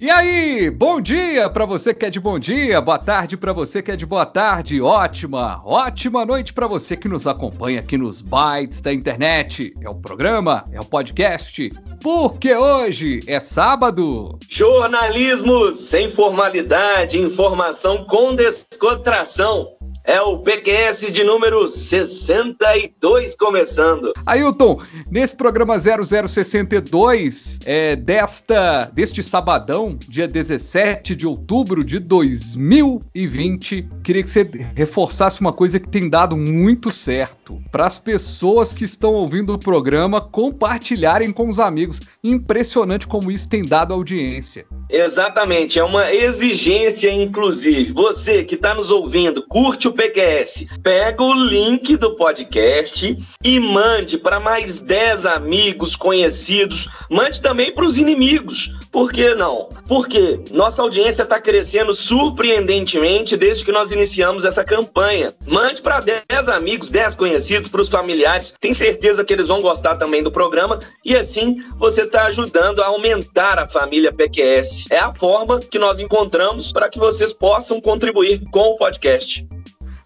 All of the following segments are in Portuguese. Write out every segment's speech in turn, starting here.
E aí, bom dia para você que é de bom dia, boa tarde para você que é de boa tarde, ótima, ótima noite para você que nos acompanha aqui nos bytes da internet. É o programa, é o podcast, porque hoje é sábado. Jornalismo sem formalidade, informação com descontração. É o PQS de número 62 começando. Ailton, nesse programa 0062, é, desta, deste sabadão, dia 17 de outubro de 2020, queria que você reforçasse uma coisa que tem dado muito certo. Para as pessoas que estão ouvindo o programa compartilharem com os amigos. Impressionante como isso tem dado audiência. Exatamente, é uma exigência, inclusive. Você que está nos ouvindo, curte o PQS, pega o link do podcast e mande para mais 10 amigos, conhecidos, mande também para os inimigos. Por que não? Porque nossa audiência está crescendo surpreendentemente desde que nós iniciamos essa campanha. Mande para 10 amigos, 10 conhecidos, para os familiares. Tem certeza que eles vão gostar também do programa e assim você está ajudando a aumentar a família PQS. É a forma que nós encontramos para que vocês possam contribuir com o podcast.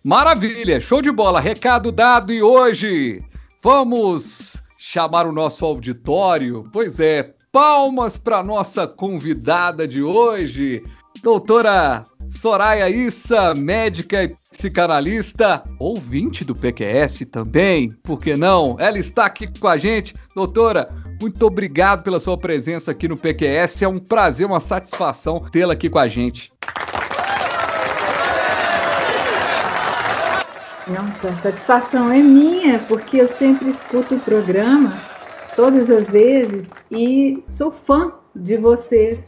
Maravilha, show de bola, recado dado e hoje vamos chamar o nosso auditório. Pois é, palmas para nossa convidada de hoje, doutora Soraya Issa, médica e psicanalista, ouvinte do PQS também, por que não? Ela está aqui com a gente. Doutora, muito obrigado pela sua presença aqui no PQS. É um prazer, uma satisfação tê-la aqui com a gente. Nossa, a satisfação é minha, porque eu sempre escuto o programa, todas as vezes, e sou fã de vocês.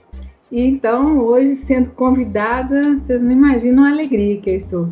E então, hoje, sendo convidada, vocês não imaginam a alegria que eu estou.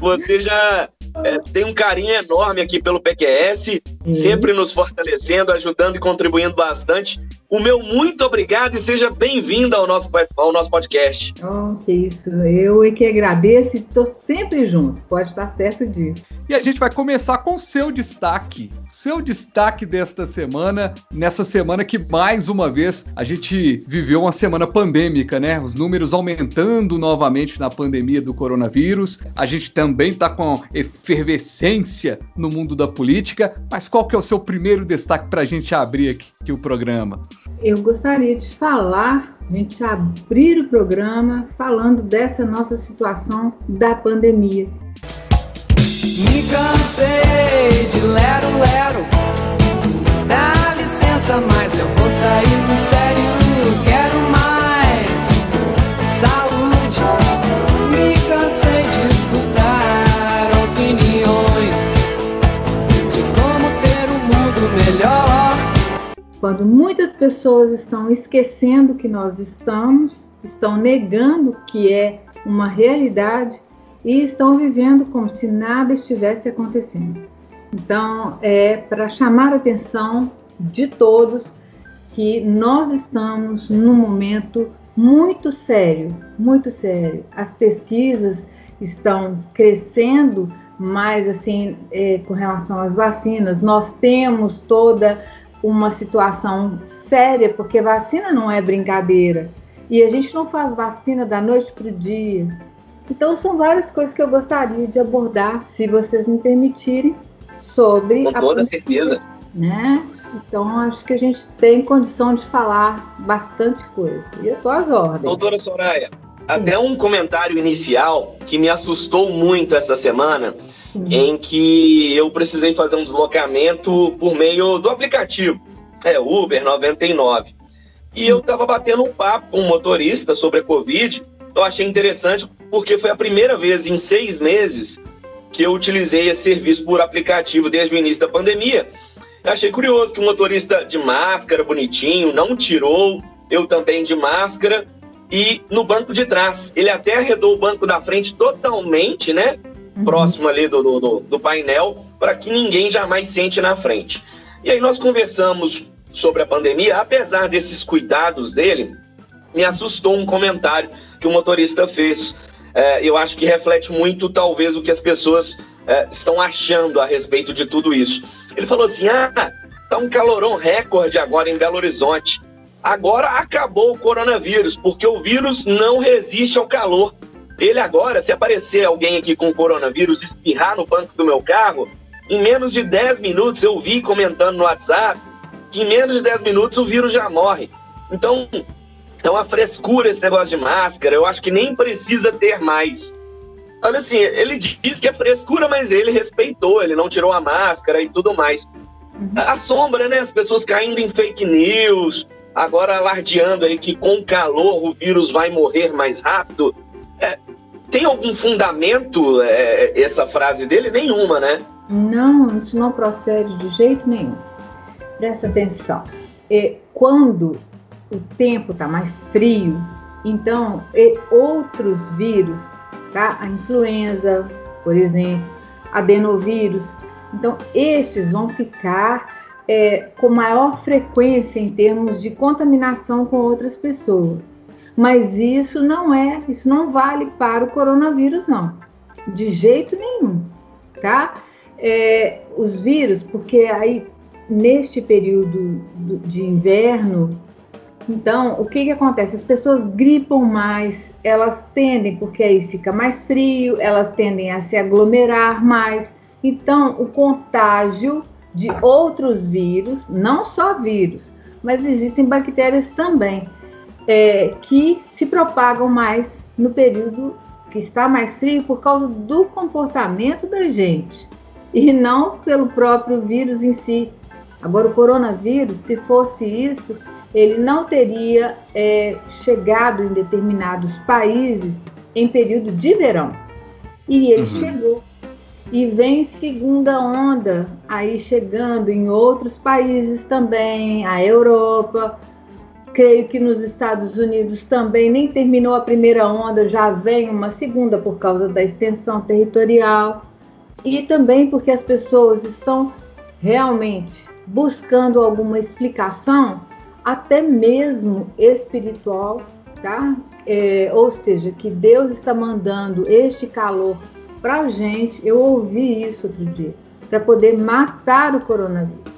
Você já é, tem um carinho enorme aqui pelo PQS, uhum. sempre nos fortalecendo, ajudando e contribuindo bastante. O meu muito obrigado e seja bem-vinda ao nosso, ao nosso podcast. Oh, que isso. Eu é que agradeço e estou sempre junto. Pode estar certo disso. E a gente vai começar com o seu destaque seu destaque desta semana, nessa semana que mais uma vez a gente viveu uma semana pandêmica, né? Os números aumentando novamente na pandemia do coronavírus. A gente também está com efervescência no mundo da política. Mas qual que é o seu primeiro destaque para a gente abrir aqui, aqui o programa? Eu gostaria de falar, a gente abrir o programa falando dessa nossa situação da pandemia me cansei de lero, lero. Dá licença, mas eu vou sair do sério. Quero mais saúde. Me cansei de escutar opiniões de como ter um mundo melhor. Quando muitas pessoas estão esquecendo que nós estamos, estão negando que é uma realidade, e estão vivendo como se nada estivesse acontecendo. Então, é para chamar a atenção de todos que nós estamos num momento muito sério, muito sério. As pesquisas estão crescendo, mas assim, é, com relação às vacinas, nós temos toda uma situação séria, porque vacina não é brincadeira. E a gente não faz vacina da noite para o dia. Então são várias coisas que eu gostaria de abordar, se vocês me permitirem, sobre Com toda certeza. Né? Então acho que a gente tem condição de falar bastante coisa. E eu tô às ordens. Doutora Soraya, até um comentário inicial que me assustou muito essa semana, Sim. em que eu precisei fazer um deslocamento por meio do aplicativo, é Uber 99. E eu estava batendo um papo com um motorista sobre a Covid eu achei interessante porque foi a primeira vez em seis meses que eu utilizei esse serviço por aplicativo desde o início da pandemia. Eu achei curioso que o motorista de máscara, bonitinho, não tirou, eu também de máscara, e no banco de trás. Ele até arredou o banco da frente totalmente, né? Uhum. Próximo ali do, do, do painel, para que ninguém jamais sente na frente. E aí nós conversamos sobre a pandemia, apesar desses cuidados dele, me assustou um comentário que o motorista fez. É, eu acho que reflete muito, talvez, o que as pessoas é, estão achando a respeito de tudo isso. Ele falou assim: ah, Tá um calorão recorde agora em Belo Horizonte. Agora acabou o coronavírus, porque o vírus não resiste ao calor. Ele agora, se aparecer alguém aqui com coronavírus, espirrar no banco do meu carro, em menos de 10 minutos eu vi comentando no WhatsApp que em menos de 10 minutos o vírus já morre. Então, é uma frescura esse negócio de máscara, eu acho que nem precisa ter mais. Olha assim, ele diz que é frescura, mas ele respeitou, ele não tirou a máscara e tudo mais. Uhum. A sombra, né? As pessoas caindo em fake news, agora alardeando aí que com calor o vírus vai morrer mais rápido. É, tem algum fundamento é, essa frase dele? Nenhuma, né? Não, isso não procede de jeito nenhum. Presta atenção. É, quando o tempo está mais frio, então outros vírus, tá? A influenza, por exemplo, adenovírus. Então, estes vão ficar é, com maior frequência em termos de contaminação com outras pessoas. Mas isso não é, isso não vale para o coronavírus, não. De jeito nenhum, tá? É, os vírus, porque aí neste período de inverno, então o que, que acontece? As pessoas gripam mais, elas tendem, porque aí fica mais frio, elas tendem a se aglomerar mais. Então, o contágio de outros vírus, não só vírus, mas existem bactérias também, é, que se propagam mais no período que está mais frio por causa do comportamento da gente e não pelo próprio vírus em si. Agora, o coronavírus, se fosse isso, ele não teria é, chegado em determinados países em período de verão. E ele uhum. chegou e vem segunda onda aí chegando em outros países também, a Europa. Creio que nos Estados Unidos também nem terminou a primeira onda, já vem uma segunda por causa da extensão territorial. E também porque as pessoas estão realmente buscando alguma explicação, até mesmo espiritual, tá? É, ou seja, que Deus está mandando este calor para gente, eu ouvi isso outro dia, para poder matar o coronavírus.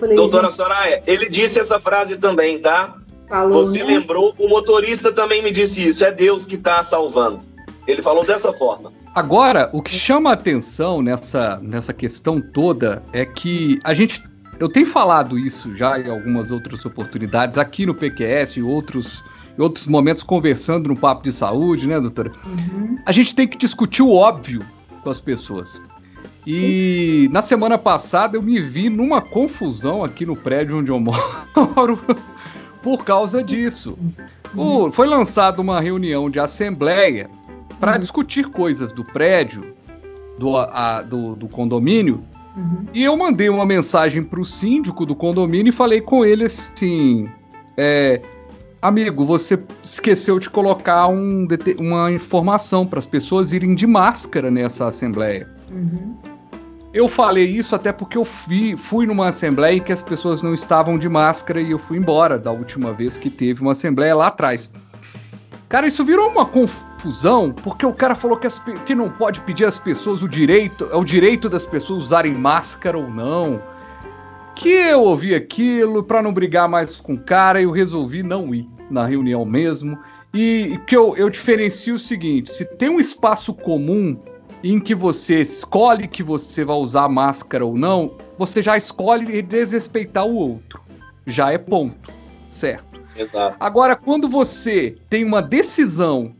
Falei, Doutora Soraya, ele disse essa frase também, tá? Falou, Você né? lembrou, o motorista também me disse isso, é Deus que está salvando. Ele falou dessa forma. Agora, o que chama a atenção nessa, nessa questão toda é que a gente. Eu tenho falado isso já em algumas outras oportunidades, aqui no PQS e outros em outros momentos conversando no papo de saúde, né, doutora? Uhum. A gente tem que discutir o óbvio com as pessoas. E na semana passada eu me vi numa confusão aqui no prédio onde eu moro por causa disso. Uhum. foi lançada uma reunião de assembleia para uhum. discutir coisas do prédio, do, a, do, do condomínio. Uhum. E eu mandei uma mensagem para o síndico do condomínio e falei com ele assim: é, Amigo, você esqueceu de colocar um, uma informação para as pessoas irem de máscara nessa assembleia. Uhum. Eu falei isso até porque eu fui, fui numa assembleia em que as pessoas não estavam de máscara e eu fui embora da última vez que teve uma assembleia lá atrás. Cara, isso virou uma confusão porque o cara falou que, as, que não pode pedir às pessoas o direito, é o direito das pessoas usarem máscara ou não que eu ouvi aquilo para não brigar mais com o cara, eu resolvi não ir na reunião mesmo. E que eu, eu diferencio o seguinte: se tem um espaço comum em que você escolhe que você vai usar máscara ou não, você já escolhe desrespeitar o outro. Já é ponto, certo? Exato. Agora, quando você tem uma decisão,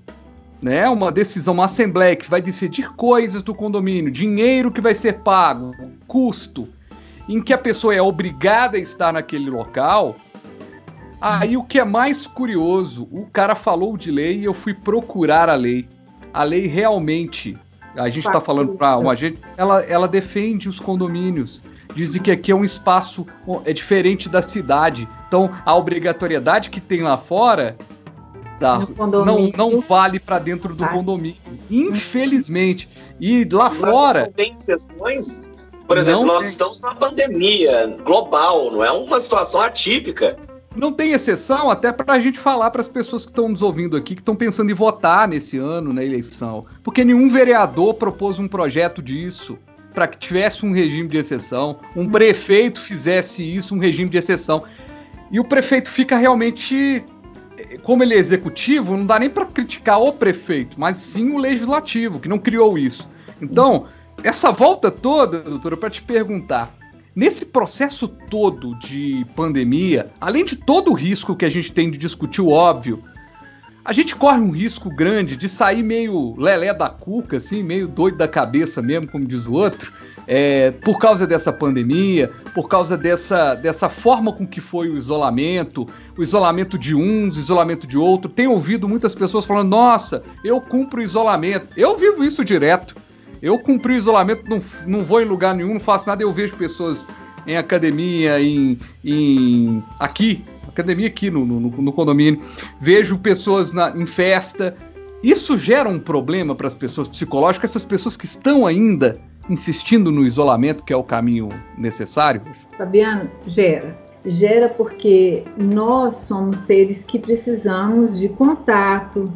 né, uma decisão, uma assembleia que vai decidir coisas do condomínio, dinheiro que vai ser pago, custo, em que a pessoa é obrigada a estar naquele local. Aí o que é mais curioso, o cara falou de lei e eu fui procurar a lei. A lei realmente, a gente está falando para uma gente, ela, ela defende os condomínios. Diz que aqui é um espaço é diferente da cidade. Então a obrigatoriedade que tem lá fora da, não, não vale para dentro do condomínio. Infelizmente. E lá Mas fora. Tem exceções? Por exemplo, não nós tem. estamos numa pandemia global, não é uma situação atípica. Não tem exceção, até para a gente falar para as pessoas que estão nos ouvindo aqui, que estão pensando em votar nesse ano na eleição. Porque nenhum vereador propôs um projeto disso. para que tivesse um regime de exceção, um prefeito fizesse isso, um regime de exceção. E o prefeito fica realmente como ele é executivo, não dá nem para criticar o prefeito, mas sim o legislativo, que não criou isso. Então, essa volta toda, doutora, para te perguntar, nesse processo todo de pandemia, além de todo o risco que a gente tem de discutir o óbvio, a gente corre um risco grande de sair meio lelé da cuca, assim, meio doido da cabeça mesmo, como diz o outro, é, por causa dessa pandemia, por causa dessa, dessa forma com que foi o isolamento, o isolamento de uns, o isolamento de outro. Tenho ouvido muitas pessoas falando: nossa, eu cumpro o isolamento. Eu vivo isso direto. Eu cumpri o isolamento, não, não vou em lugar nenhum, não faço nada. Eu vejo pessoas em academia, em, em aqui, academia aqui no, no, no condomínio, vejo pessoas na, em festa. Isso gera um problema para as pessoas psicológicas, essas pessoas que estão ainda insistindo no isolamento, que é o caminho necessário? Fabiano, gera. Gera porque nós somos seres que precisamos de contato,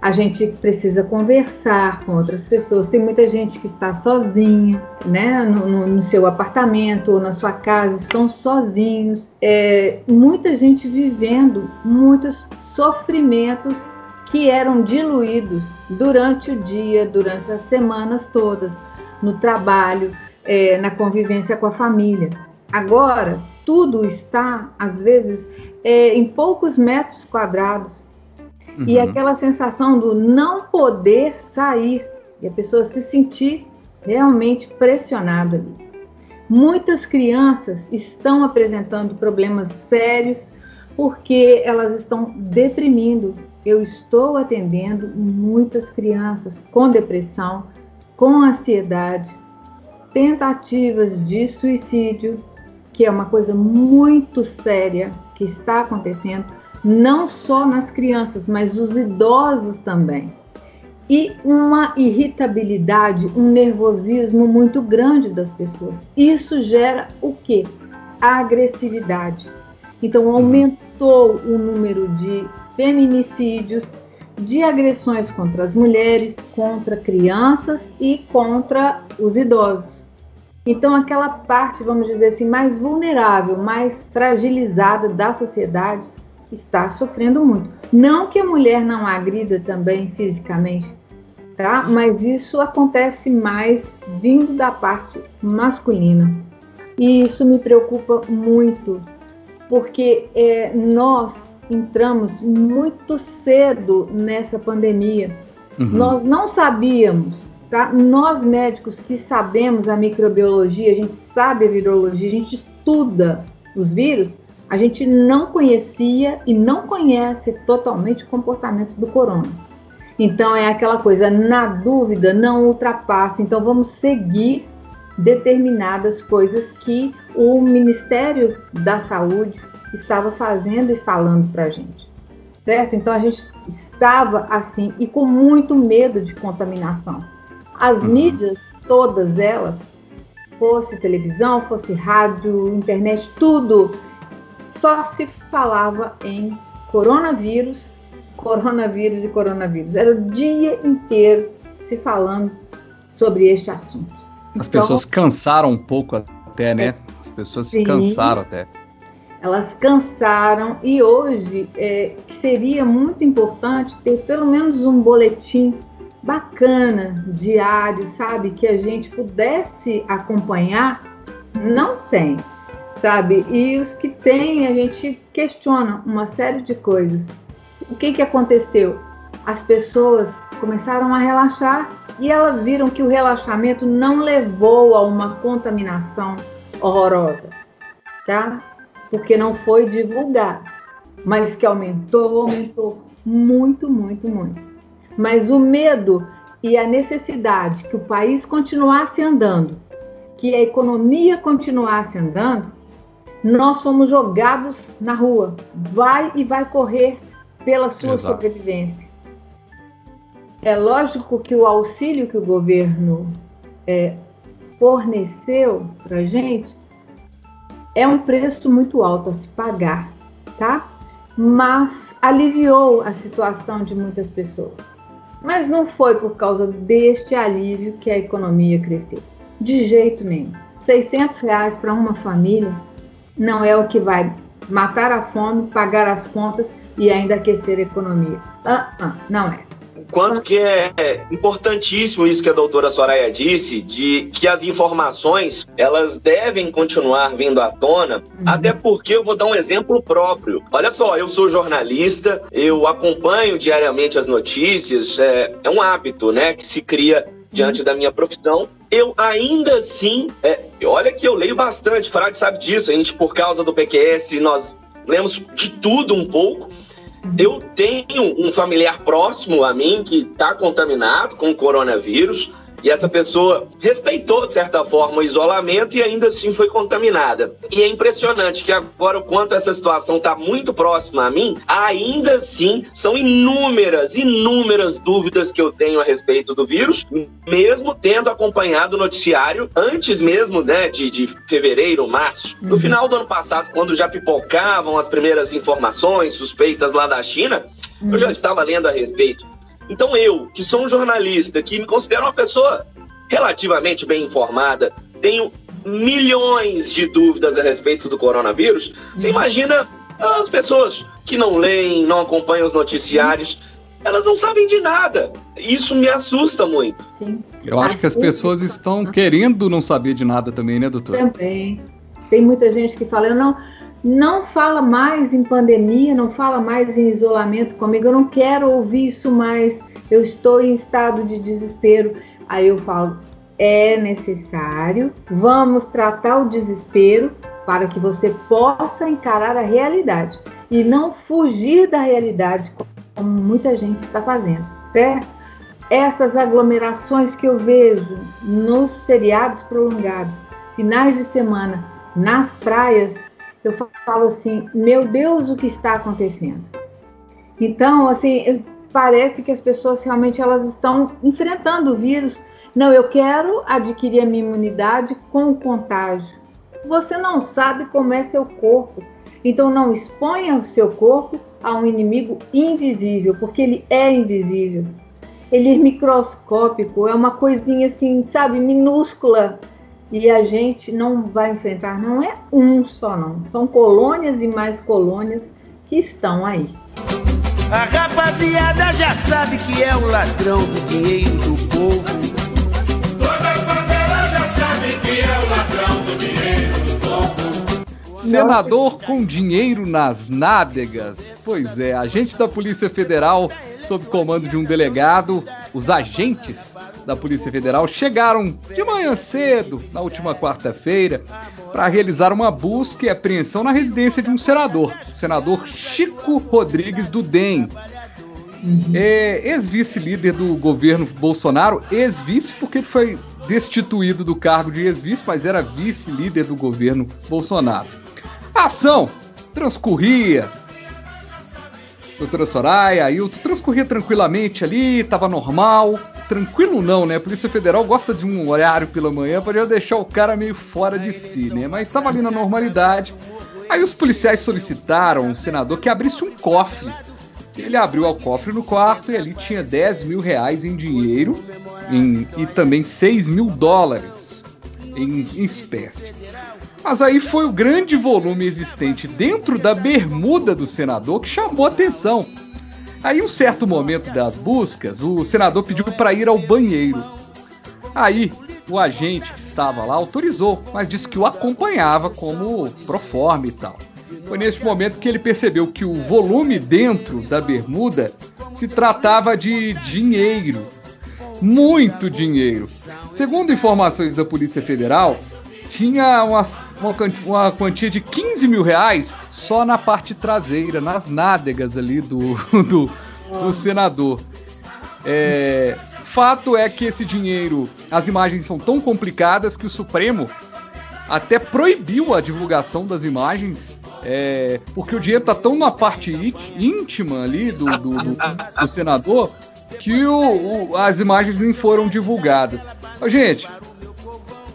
a gente precisa conversar com outras pessoas. Tem muita gente que está sozinha, né, no, no seu apartamento ou na sua casa, estão sozinhos. É, muita gente vivendo muitos sofrimentos que eram diluídos durante o dia, durante as semanas todas no trabalho, é, na convivência com a família. Agora, tudo está, às vezes, é, em poucos metros quadrados. Uhum. E aquela sensação do não poder sair e a pessoa se sentir realmente pressionada ali. Muitas crianças estão apresentando problemas sérios porque elas estão deprimindo. Eu estou atendendo muitas crianças com depressão, com ansiedade, tentativas de suicídio, que é uma coisa muito séria que está acontecendo, não só nas crianças, mas os idosos também. E uma irritabilidade, um nervosismo muito grande das pessoas. Isso gera o quê? A agressividade. Então aumentou o número de feminicídios, de agressões contra as mulheres, contra crianças e contra os idosos. Então, aquela parte, vamos dizer assim, mais vulnerável, mais fragilizada da sociedade está sofrendo muito. Não que a mulher não agrida também fisicamente, tá? Mas isso acontece mais vindo da parte masculina. E isso me preocupa muito, porque é, nós entramos muito cedo nessa pandemia. Uhum. Nós não sabíamos, tá? Nós médicos que sabemos a microbiologia, a gente sabe a virologia, a gente estuda os vírus, a gente não conhecia e não conhece totalmente o comportamento do corona. Então é aquela coisa, na dúvida, não ultrapasse. Então vamos seguir determinadas coisas que o Ministério da Saúde estava fazendo e falando para a gente, certo? Então a gente estava assim e com muito medo de contaminação. As uhum. mídias, todas elas, fosse televisão, fosse rádio, internet, tudo, só se falava em coronavírus, coronavírus e coronavírus. Era o dia inteiro se falando sobre este assunto. As então, pessoas cansaram um pouco até, né? As pessoas sim, se cansaram até elas cansaram e hoje é, seria muito importante ter pelo menos um boletim bacana, diário, sabe, que a gente pudesse acompanhar, não tem, sabe? E os que tem, a gente questiona uma série de coisas. O que, que aconteceu? As pessoas começaram a relaxar e elas viram que o relaxamento não levou a uma contaminação horrorosa, tá? porque não foi divulgado, mas que aumentou, aumentou muito, muito, muito. Mas o medo e a necessidade que o país continuasse andando, que a economia continuasse andando, nós fomos jogados na rua. Vai e vai correr pela sua Exato. sobrevivência. É lógico que o auxílio que o governo é, forneceu para a gente é um preço muito alto a se pagar, tá? Mas aliviou a situação de muitas pessoas. Mas não foi por causa deste alívio que a economia cresceu. De jeito nenhum. 600 reais para uma família não é o que vai matar a fome, pagar as contas e ainda aquecer a economia. Ah, ah, não é. Quanto que é importantíssimo isso que a doutora Soraya disse, de que as informações elas devem continuar vindo à tona, uhum. até porque eu vou dar um exemplo próprio. Olha só, eu sou jornalista, eu acompanho diariamente as notícias, é, é um hábito, né, que se cria diante da minha profissão. Eu ainda assim, é, olha que eu leio bastante, Frade sabe disso, a gente por causa do PQS, nós lemos de tudo um pouco. Eu tenho um familiar próximo a mim que está contaminado com o coronavírus. E essa pessoa respeitou, de certa forma, o isolamento e ainda assim foi contaminada. E é impressionante que agora, o quanto essa situação está muito próxima a mim, ainda assim são inúmeras, inúmeras dúvidas que eu tenho a respeito do vírus, mesmo tendo acompanhado o noticiário antes mesmo né, de, de fevereiro, março. No uhum. final do ano passado, quando já pipocavam as primeiras informações suspeitas lá da China, eu já uhum. estava lendo a respeito. Então eu, que sou um jornalista, que me considero uma pessoa relativamente bem informada, tenho milhões de dúvidas a respeito do coronavírus, você uhum. imagina as pessoas que não leem, não acompanham os noticiários, elas não sabem de nada. Isso me assusta muito. Eu acho que as pessoas estão querendo não saber de nada também, né, doutor? Também. Tem muita gente que fala, eu não, não fala mais em pandemia, não fala mais em isolamento comigo, eu não quero ouvir isso mais, eu estou em estado de desespero. Aí eu falo, é necessário, vamos tratar o desespero para que você possa encarar a realidade e não fugir da realidade como muita gente está fazendo, certo? Essas aglomerações que eu vejo nos feriados prolongados, finais de semana, nas praias, eu falo assim, meu Deus, o que está acontecendo? Então, assim, parece que as pessoas realmente elas estão enfrentando o vírus. Não, eu quero adquirir a minha imunidade com o contágio. Você não sabe como é seu corpo. Então não exponha o seu corpo a um inimigo invisível, porque ele é invisível. Ele é microscópico, é uma coisinha assim, sabe, minúscula e a gente não vai enfrentar, não é um só não, são colônias e mais colônias que estão aí. A rapaziada já sabe que é o ladrão do dinheiro do povo. Toda favela já sabe que é o ladrão do dinheiro do povo. Senador com dinheiro nas nádegas. Pois é, agente da Polícia Federal sob comando de um delegado, os agentes da Polícia Federal chegaram de manhã cedo, na última quarta-feira, para realizar uma busca e apreensão na residência de um senador, o senador Chico Rodrigues do DEM. É, ex-vice-líder do governo Bolsonaro, ex-vice porque ele foi destituído do cargo de ex-vice, mas era vice-líder do governo Bolsonaro. A ação transcorria doutora Soraya, Ailton, transcorria tranquilamente ali, tava normal. Tranquilo não, né? A Polícia Federal gosta de um horário pela manhã para já deixar o cara meio fora de si, né? Mas estava ali na normalidade. Aí os policiais solicitaram o senador que abrisse um cofre. Ele abriu o cofre no quarto e ali tinha 10 mil reais em dinheiro em, e também 6 mil dólares em, em espécie. Mas aí foi o grande volume existente dentro da bermuda do senador que chamou atenção. Aí, um certo momento das buscas, o senador pediu para ir ao banheiro. Aí, o agente que estava lá autorizou, mas disse que o acompanhava como proforme e tal. Foi nesse momento que ele percebeu que o volume dentro da bermuda se tratava de dinheiro. Muito dinheiro. Segundo informações da Polícia Federal, tinha uma, uma, uma, quantia de 15 mil reais só na parte traseira, nas nádegas ali do, do, do senador. É, fato é que esse dinheiro, as imagens são tão complicadas que o Supremo até proibiu a divulgação das imagens, é, porque o dinheiro tá tão na parte íntima ali do, do, do, do senador que o, o, as imagens nem foram divulgadas. Gente,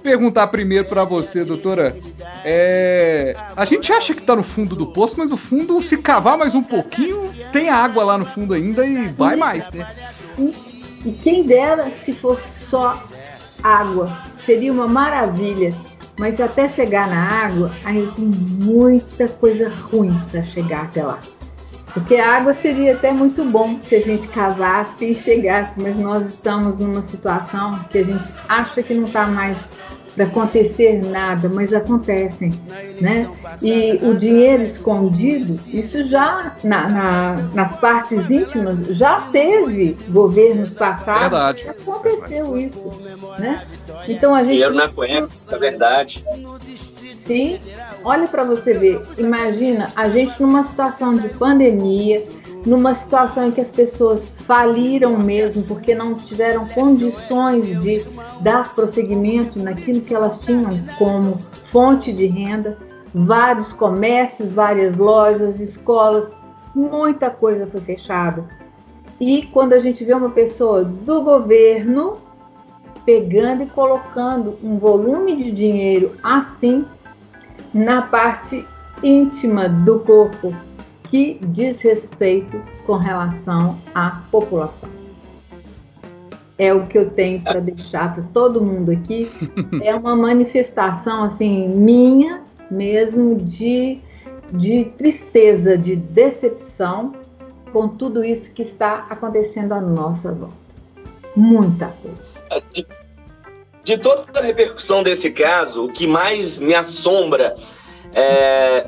perguntar primeiro para você, doutora. É... A gente acha que tá no fundo do poço, mas o fundo, se cavar mais um pouquinho, tem água lá no fundo ainda e vai mais, né? E quem dera se fosse só água. seria uma maravilha, mas até chegar na água, ainda tem muita coisa ruim para chegar até lá. Porque a água seria até muito bom se a gente casasse e chegasse, mas nós estamos numa situação que a gente acha que não está mais para acontecer nada, mas acontecem, né? E o dinheiro escondido, isso já na, na, nas partes íntimas já teve governos passados verdade. que aconteceu isso, né? Então a gente Dinheiro na cueca, é verdade. Sim, olha para você ver. Imagina a gente numa situação de pandemia, numa situação em que as pessoas faliram mesmo porque não tiveram condições de dar prosseguimento naquilo que elas tinham como fonte de renda, vários comércios, várias lojas, escolas, muita coisa foi fechada. E quando a gente vê uma pessoa do governo pegando e colocando um volume de dinheiro assim na parte íntima do corpo, que diz respeito com relação à população. É o que eu tenho para deixar para todo mundo aqui. É uma manifestação assim minha mesmo de, de tristeza, de decepção com tudo isso que está acontecendo à nossa volta. Muita coisa. De, toda a repercussão desse caso, o que mais me assombra é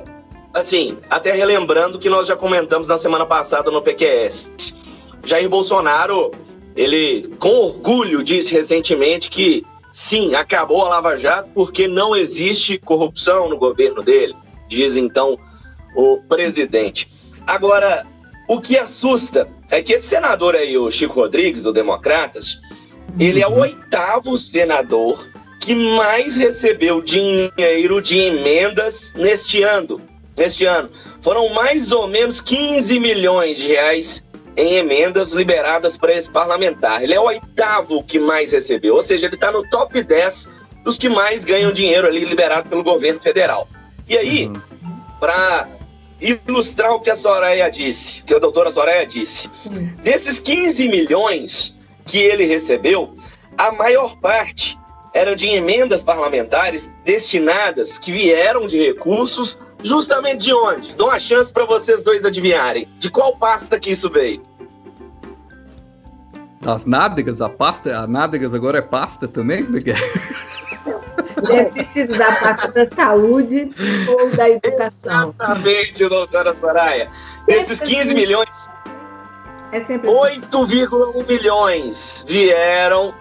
assim, até relembrando que nós já comentamos na semana passada no PQS. Jair Bolsonaro, ele com orgulho disse recentemente que sim, acabou a Lava Jato porque não existe corrupção no governo dele, diz então o presidente. Agora, o que assusta é que esse senador aí, o Chico Rodrigues, do Democratas, ele é o oitavo senador que mais recebeu dinheiro de emendas neste ano neste ano. Foram mais ou menos 15 milhões de reais em emendas liberadas para esse parlamentar. Ele é o oitavo que mais recebeu, ou seja, ele está no top 10 dos que mais ganham dinheiro ali liberado pelo governo federal. E aí, uhum. para ilustrar o que a Soraya disse, que a doutora Soraya disse, uhum. desses 15 milhões que ele recebeu, a maior parte eram de emendas parlamentares destinadas, que vieram de recursos Justamente de onde? Dou uma chance para vocês dois adivinharem. De qual pasta que isso veio? Das nádegas? A pasta, a nádegas agora é pasta também? Porque... Deve ter sido da pasta da saúde ou da educação. Exatamente, doutora Soraya. Desses 15 milhões, é 8,1 milhões vieram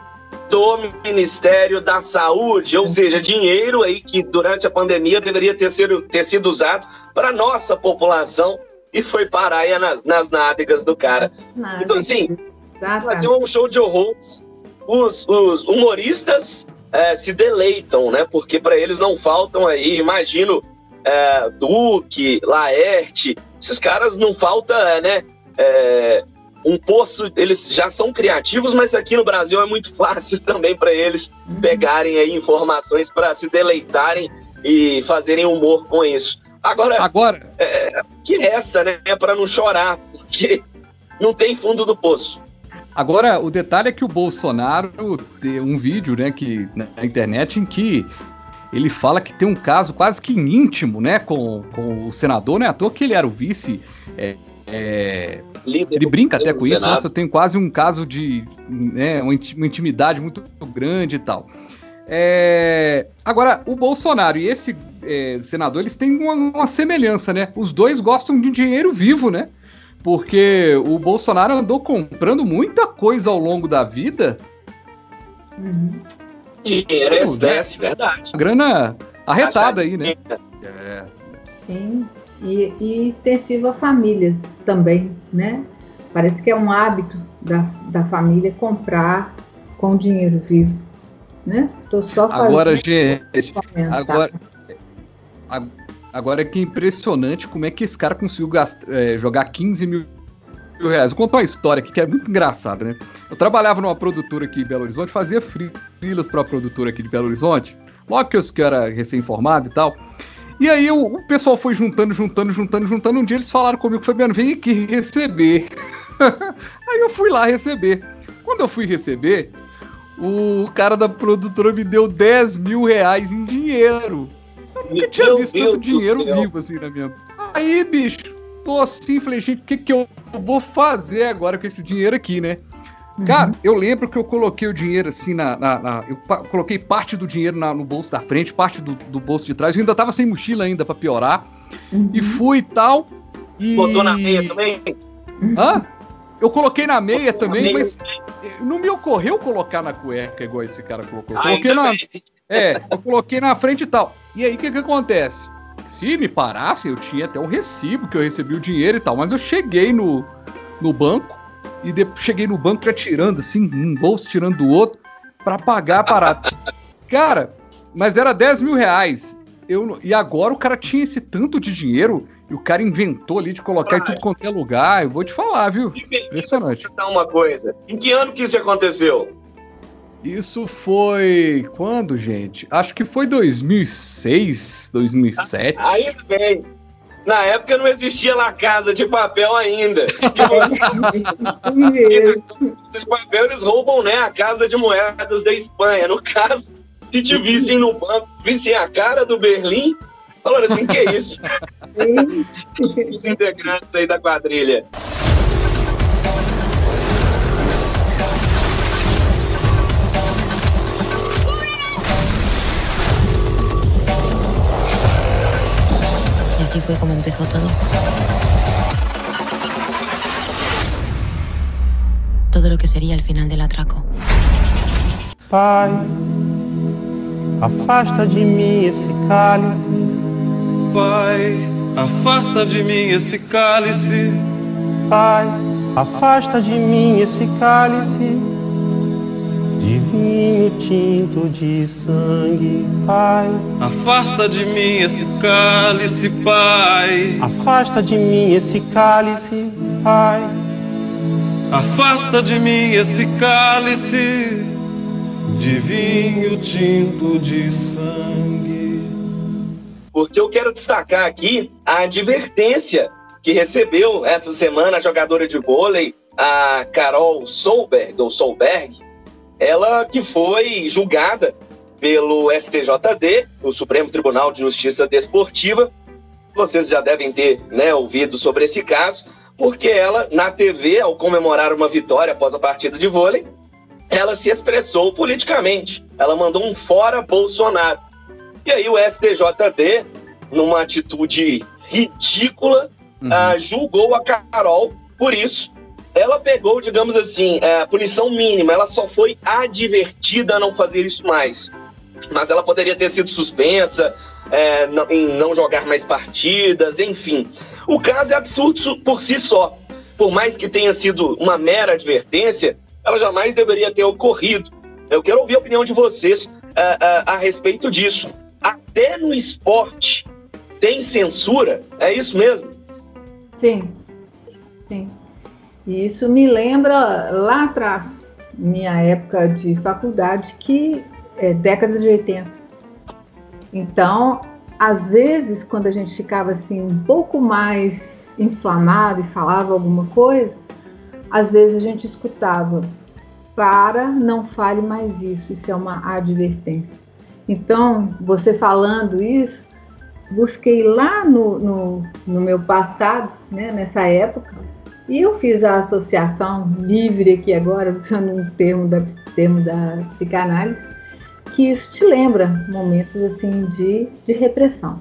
do Ministério da Saúde, ou seja, dinheiro aí que durante a pandemia deveria ter sido, ter sido usado para nossa população e foi parar aí nas, nas nádegas do cara. Nada. Então, assim, fazer um show de horrores, os, os humoristas é, se deleitam, né? Porque para eles não faltam aí, imagino, é, Duque, Laerte, esses caras não falta, né? É, um poço, eles já são criativos, mas aqui no Brasil é muito fácil também para eles pegarem aí informações para se deleitarem e fazerem humor com isso. Agora, Agora... É, que resta, né, para não chorar, porque não tem fundo do poço. Agora, o detalhe é que o Bolsonaro tem um vídeo, né, que na internet em que ele fala que tem um caso quase que íntimo, né, com, com o senador, né, à toa que ele era o vice é, é, ele brinca até com isso, nossa, eu tenho quase um caso de né, uma intimidade muito grande e tal. É, agora, o Bolsonaro e esse é, senador, eles têm uma, uma, semelhança, né? Os dois gostam de dinheiro vivo, né? Porque o Bolsonaro andou comprando muita coisa ao longo da vida. Dinheiro é espécie, né? verdade. A grana arretada aí, né? É. Sim e, e extensivo à família também, né? Parece que é um hábito da, da família comprar com dinheiro vivo, né? Tô só agora, gente, agora, agora que impressionante como é que esse cara conseguiu gastar, é, jogar 15 mil reais. Vou contar uma história aqui que é muito engraçada, né? Eu trabalhava numa produtora aqui em Belo Horizonte, fazia frilas para a produtora aqui de Belo Horizonte, logo que eu, que eu era recém-formado e tal. E aí o, o, pessoal foi juntando, juntando, juntando, juntando. Um dia eles falaram comigo, Fabiano, vem aqui receber. aí eu fui lá receber. Quando eu fui receber, o cara da produtora me deu 10 mil reais em dinheiro. Eu nunca tinha Meu visto Deus tanto dinheiro céu. vivo assim na minha. Aí, bicho, tô assim, falei, gente, o que, que eu vou fazer agora com esse dinheiro aqui, né? Cara, eu lembro que eu coloquei o dinheiro assim na. na- na- eu pa- coloquei parte do dinheiro na- no bolso da frente, parte do, do bolso de trás. Eu ainda tava sem mochila ainda pra piorar. Uhum. E fui e tal. E... Botou na meia também? Hã? Eu coloquei na meia Botou na também, meia. mas não me ocorreu colocar na cueca igual esse cara colocou. Eu Ah, coloquei na, bem. é, eu coloquei na frente e tal. E aí, o que que acontece? Se me parasse, eu tinha até um recibo que eu recebi o dinheiro e tal, mas eu cheguei no, no banco e de- cheguei no banco já tirando, assim, um bolso tirando do outro, pra pagar a parada. cara, mas era 10 mil reais. Eu, e agora o cara tinha esse tanto de dinheiro e o cara inventou ali de colocar em tudo quanto é lugar. Eu vou te falar, viu? Impressionante. Perguntar uma coisa. Em que ano que isso aconteceu? Isso foi quando, gente? Acho que foi 2006, 2007. Ainda bem. Na época não existia La Casa de Papel ainda. Isso mesmo. esses papel eles roubam, né? A Casa de Moedas da Espanha. No caso, se te vissem no banco, vissem a cara do Berlim, falando assim, que é isso? Os integrantes aí da quadrilha. Así fue como empezó todo. Todo lo que sería el final del atraco. Pai, afasta de mim esse cálice. Pai, afasta de mim esse cálice. Pai, afasta de mim esse cálice. De vinho tinto de sangue, Pai. Afasta de mim esse cálice, Pai. Afasta de mim esse cálice, Pai. Afasta de mim esse cálice de vinho tinto de sangue. Porque eu quero destacar aqui a advertência que recebeu essa semana a jogadora de vôlei, a Carol Solberg, ou Solberg, ela que foi julgada pelo STJD, o Supremo Tribunal de Justiça Desportiva. Vocês já devem ter né, ouvido sobre esse caso, porque ela, na TV, ao comemorar uma vitória após a partida de vôlei, ela se expressou politicamente. Ela mandou um fora Bolsonaro. E aí o STJD, numa atitude ridícula, Uhum. ah, julgou a Carol por isso. Ela pegou, digamos assim, a punição mínima. Ela só foi advertida a não fazer isso mais. Mas ela poderia ter sido suspensa é, em não jogar mais partidas, enfim. O caso é absurdo su- por si só. Por mais que tenha sido uma mera advertência, ela jamais deveria ter ocorrido. Eu quero ouvir a opinião de vocês ah, ah, a respeito disso. Até no esporte tem censura? É isso mesmo? Sim, sim. E isso me lembra lá atrás, minha época de faculdade, que é década de 80. Então, às vezes, quando a gente ficava assim um pouco mais inflamado e falava alguma coisa, às vezes a gente escutava para não fale mais isso, isso é uma advertência. Então, você falando isso, busquei lá no, no, no meu passado, né, nessa época, e eu fiz a associação livre aqui agora, usando um termo da, termo da psicanálise, que isso te lembra momentos assim de, de repressão.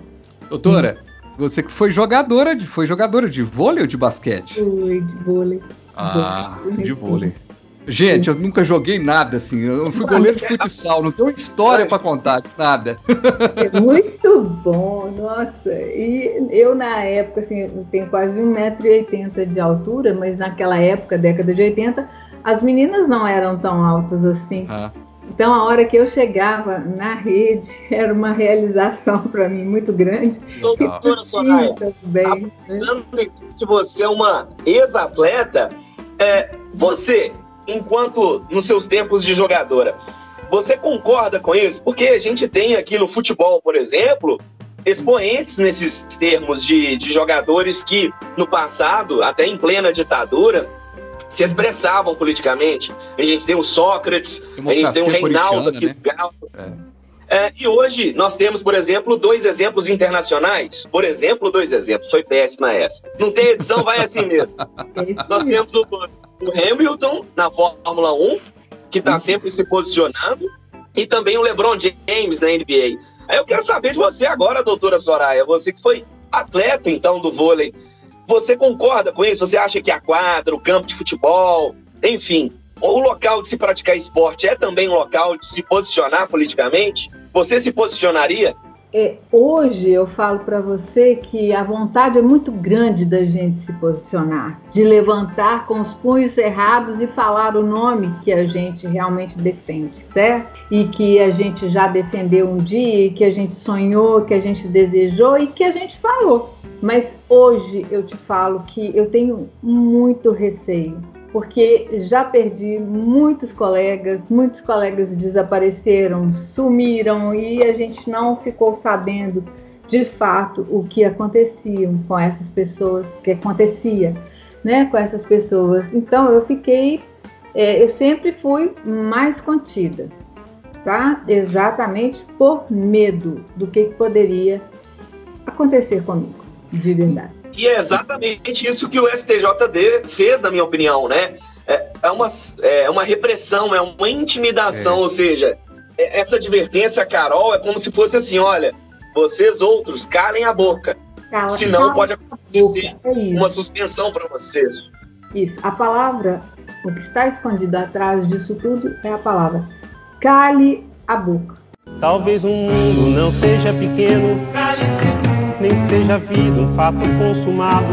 Doutora, você que foi jogadora de, foi jogadora de vôlei ou de basquete? Fui de vôlei. Ah, de vôlei. Gente, eu nunca joguei nada assim. Eu fui goleiro de futsal, não tenho história pra contar, nada. É muito bom, nossa. E eu, na época, assim, tenho quase 1,80m de altura, mas naquela época, década de 80, as meninas não eram tão altas assim. Ah, Então, a hora que eu chegava na rede, era uma realização para mim muito grande. Doutora Soraya, também. né? Pensando que você é uma ex-atleta, é, você, enquanto nos seus tempos de jogadora, você concorda com isso? Porque a gente tem aqui no futebol, por exemplo, expoentes nesses termos de, de jogadores que, no passado, até em plena ditadura, se expressavam politicamente. A gente tem o Sócrates, a gente tem o Reinaldo aqui né? É, e hoje nós temos, por exemplo, dois exemplos internacionais. Por exemplo, dois exemplos. Foi péssima essa. Não tem edição, vai assim mesmo. nós temos o, o Hamilton na Fórmula 1, que está sempre se posicionando, e também o LeBron James na NBA. Aí eu quero saber de você agora, doutora Soraya, você que foi atleta então do vôlei. Você concorda com isso? Você acha que a quadra, o campo de futebol, enfim, o local de se praticar esporte é também um local de se posicionar politicamente? Você se posicionaria? É, hoje eu falo para você que a vontade é muito grande da gente se posicionar, de levantar com os punhos cerrados e falar o nome que a gente realmente defende, certo? E que a gente já defendeu um dia, que a gente sonhou, que a gente desejou e que a gente falou. Mas hoje eu te falo que eu tenho muito receio porque já perdi muitos colegas, muitos colegas desapareceram, sumiram e a gente não ficou sabendo de fato o que acontecia com essas pessoas, o que acontecia, né, com essas pessoas. Então eu fiquei, é, eu sempre fui mais contida, tá? Exatamente por medo do que poderia acontecer comigo, de verdade. E é exatamente isso que o STJD fez, na minha opinião, né? É, é uma, é uma repressão, é uma intimidação, é. ou seja, é, essa advertência, Carol, é como se fosse assim: olha, vocês outros, calem a boca. Cala, senão pode acontecer é uma suspensão para vocês. Isso. A palavra, o que está escondido atrás disso tudo é a palavra. Cale a boca. Talvez o mundo não seja pequeno. Cale nem seja vida um fato consumado.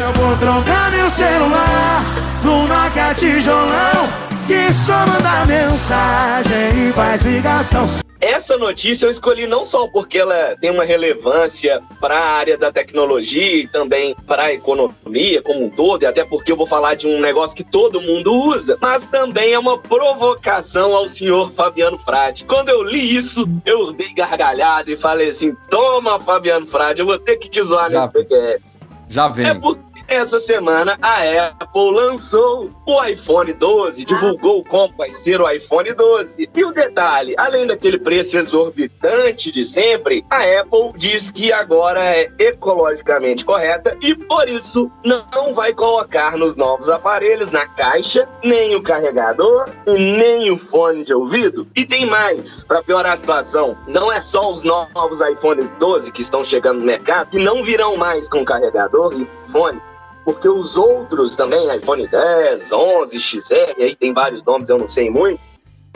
Eu vou trocar meu celular no Nokia tijolão que só manda mensagem e faz ligação. Essa notícia eu escolhi não só porque ela tem uma relevância para a área da tecnologia e também para a economia como um todo, e até porque eu vou falar de um negócio que todo mundo usa, mas também é uma provocação ao senhor Fabiano Frade. Quando eu li isso, eu dei gargalhada e falei assim: toma, Fabiano Frade, eu vou ter que te zoar nesse PQS. Já vem. É porque essa semana a Apple lançou o iPhone 12, divulgou como vai ser o iPhone 12. E o detalhe, além daquele preço exorbitante de sempre, a Apple diz que agora é ecologicamente correta e por isso não vai colocar nos novos aparelhos na caixa nem o carregador e nem o fone de ouvido. E tem mais, para piorar a situação, não é só os novos iPhones 12 que estão chegando no mercado que não virão mais com carregador e fone porque os outros também, iPhone 10, 11, XR, aí tem vários nomes, eu não sei muito,